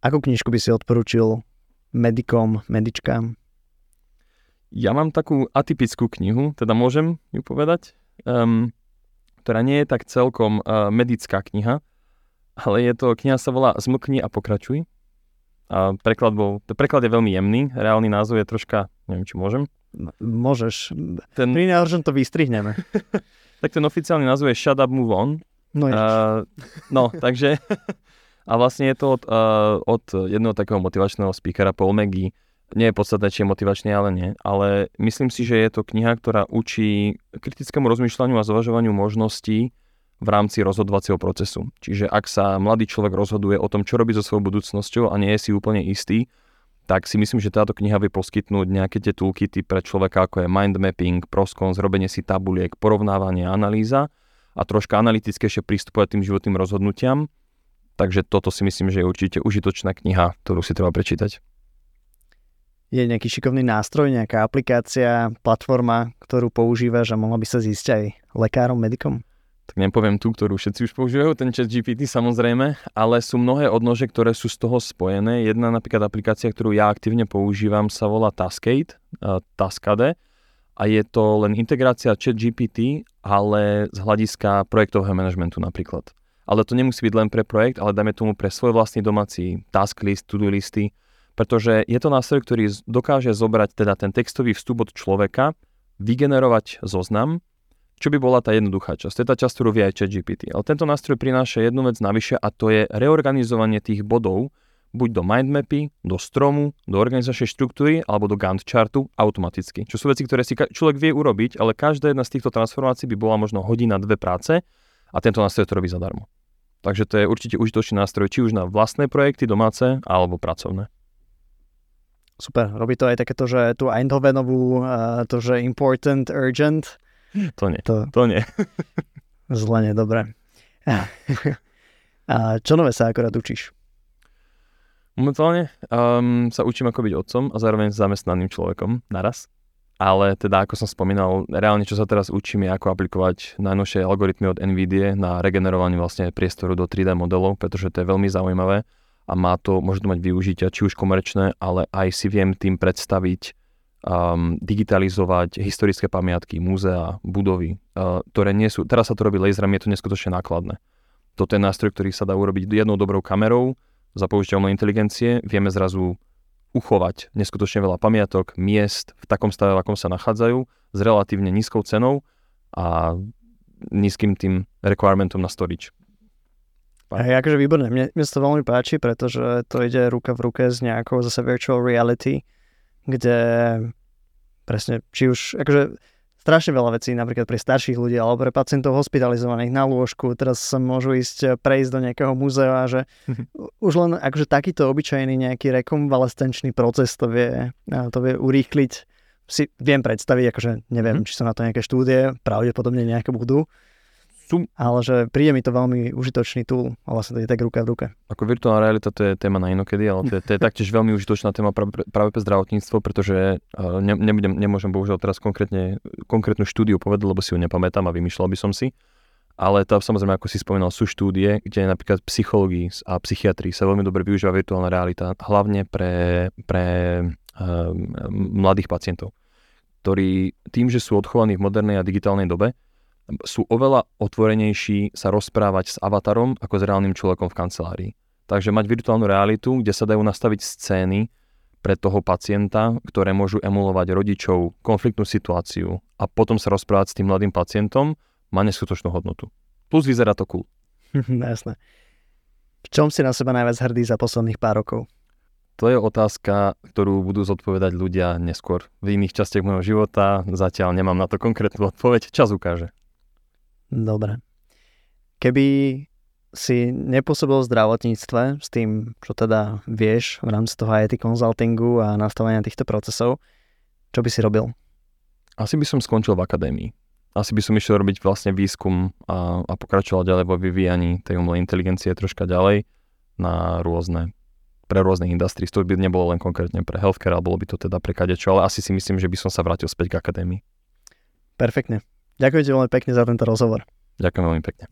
Akú knižku by si odporučil medikom, medičkám? Ja mám takú atypickú knihu, teda môžem ju povedať, um, ktorá nie je tak celkom uh, medická kniha, ale je to, kniha sa volá Zmlkni a pokračuj. A preklad bol, preklad je veľmi jemný, reálny názov je troška, neviem, či môžem. Môžeš. Ten... Pri to vystrihneme. tak ten oficiálny názov je Shut Up Move On. No, uh, no takže a vlastne je to od, uh, od jedného takého motivačného speakera Paul McGee. Nie je podstatné, či je motivačný, ale nie. Ale myslím si, že je to kniha, ktorá učí kritickému rozmýšľaniu a zvažovaniu možností v rámci rozhodovacieho procesu. Čiže ak sa mladý človek rozhoduje o tom, čo robí so svojou budúcnosťou a nie je si úplne istý, tak si myslím, že táto kniha vie poskytnúť nejaké tie toolkity pre človeka, ako je mind mapping, proskon, zrobenie si tabuliek, porovnávanie, analýza a troška analytickejšie prístupovať tým životným rozhodnutiam Takže toto si myslím, že je určite užitočná kniha, ktorú si treba prečítať. Je nejaký šikovný nástroj, nejaká aplikácia, platforma, ktorú používaš a mohla by sa zísť aj lekárom, medikom? Tak nepoviem tú, ktorú všetci už používajú, ten chat GPT samozrejme, ale sú mnohé odnože, ktoré sú z toho spojené. Jedna napríklad aplikácia, ktorú ja aktívne používam, sa volá Taskade, uh, Taskade a je to len integrácia chat GPT, ale z hľadiska projektového manažmentu napríklad ale to nemusí byť len pre projekt, ale dajme tomu pre svoj vlastný domáci task list, to-do listy, pretože je to nástroj, ktorý dokáže zobrať teda ten textový vstup od človeka, vygenerovať zoznam, čo by bola tá jednoduchá časť. To je tá časť, ktorú vie aj ChatGPT. Ale tento nástroj prináša jednu vec navyše a to je reorganizovanie tých bodov, buď do mindmapy, do stromu, do organizačnej štruktúry alebo do Gantt chartu automaticky. Čo sú veci, ktoré si človek vie urobiť, ale každá jedna z týchto transformácií by bola možno hodina, dve práce a tento nástroj to robí zadarmo. Takže to je určite užitočný nástroj, či už na vlastné projekty domáce alebo pracovné. Super, robí to aj takéto, že tu Eindhovenovú, to, že important, urgent. To nie, to, to nie. Zle nie, dobre. A čo nové sa akorát učíš? Momentálne um, sa učím ako byť otcom a zároveň zamestnaným človekom naraz ale teda ako som spomínal, reálne čo sa teraz učím je ako aplikovať najnovšie algoritmy od NVIDIA na regenerovanie vlastne priestoru do 3D modelov, pretože to je veľmi zaujímavé a má to, môže to mať využitia či už komerčné, ale aj si viem tým predstaviť um, digitalizovať historické pamiatky, múzea, budovy, uh, ktoré nie sú, teraz sa to robí laserami, je to neskutočne nákladné. Toto je nástroj, ktorý sa dá urobiť jednou dobrou kamerou, za použitia inteligencie, vieme zrazu uchovať neskutočne veľa pamiatok, miest v takom stave, v akom sa nachádzajú, s relatívne nízkou cenou a nízkym tým requirementom na storage. Hej, akože výborné. Mne, mne sa to veľmi páči, pretože to ide ruka v ruke s nejakou zase virtual reality, kde presne, či už, akože strašne veľa vecí, napríklad pre starších ľudí alebo pre pacientov hospitalizovaných na lôžku. Teraz sa môžu ísť eh, prejsť do nejakého múzea, že už len akože takýto obyčajný nejaký rekonvalescenčný proces to vie, eh, to vie urýchliť. Si viem predstaviť, akože neviem, mm. či sú na to nejaké štúdie, pravdepodobne nejaké budú, sú... Ale že príde mi to veľmi užitočný tool a vlastne to je tak ruka v ruke. Ako virtuálna realita to je téma na inokedy, ale to je, to je taktiež veľmi užitočná téma práve, pre zdravotníctvo, pretože ne, nebudem, nemôžem bohužiaľ teraz konkrétne, konkrétnu štúdiu povedať, lebo si ju nepamätám a vymýšľal by som si. Ale to samozrejme, ako si spomínal, sú štúdie, kde napríklad psychológii a psychiatrii sa veľmi dobre využíva virtuálna realita, hlavne pre, pre um, mladých pacientov, ktorí tým, že sú odchovaní v modernej a digitálnej dobe, sú oveľa otvorenejší sa rozprávať s avatarom ako s reálnym človekom v kancelárii. Takže mať virtuálnu realitu, kde sa dajú nastaviť scény pre toho pacienta, ktoré môžu emulovať rodičov, konfliktnú situáciu a potom sa rozprávať s tým mladým pacientom, má neskutočnú hodnotu. Plus vyzerá to cool. Jasné. V čom si na seba najviac hrdý za posledných pár rokov? To je otázka, ktorú budú zodpovedať ľudia neskôr. V iných častiach môjho života zatiaľ nemám na to konkrétnu odpoveď. Čas ukáže. Dobre. Keby si nepôsobil v zdravotníctve s tým, čo teda vieš v rámci toho IT konzultingu a nastavenia týchto procesov, čo by si robil? Asi by som skončil v akadémii. Asi by som išiel robiť vlastne výskum a, a pokračoval ďalej vo vyvíjaní tej umelej inteligencie troška ďalej na rôzne pre rôzne industrie. To by nebolo len konkrétne pre healthcare, ale bolo by to teda pre kadečo, ale asi si myslím, že by som sa vrátil späť k akadémii. Perfektne. Ďakujem ti veľmi pekne za tento rozhovor. Ďakujem veľmi pekne.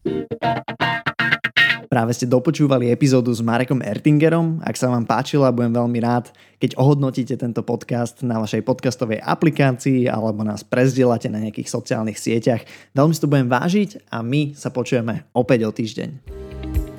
Práve ste dopočúvali epizódu s Marekom Ertingerom. Ak sa vám páčila, budem veľmi rád, keď ohodnotíte tento podcast na vašej podcastovej aplikácii alebo nás prezdielate na nejakých sociálnych sieťach. Veľmi si to budem vážiť a my sa počujeme opäť o týždeň.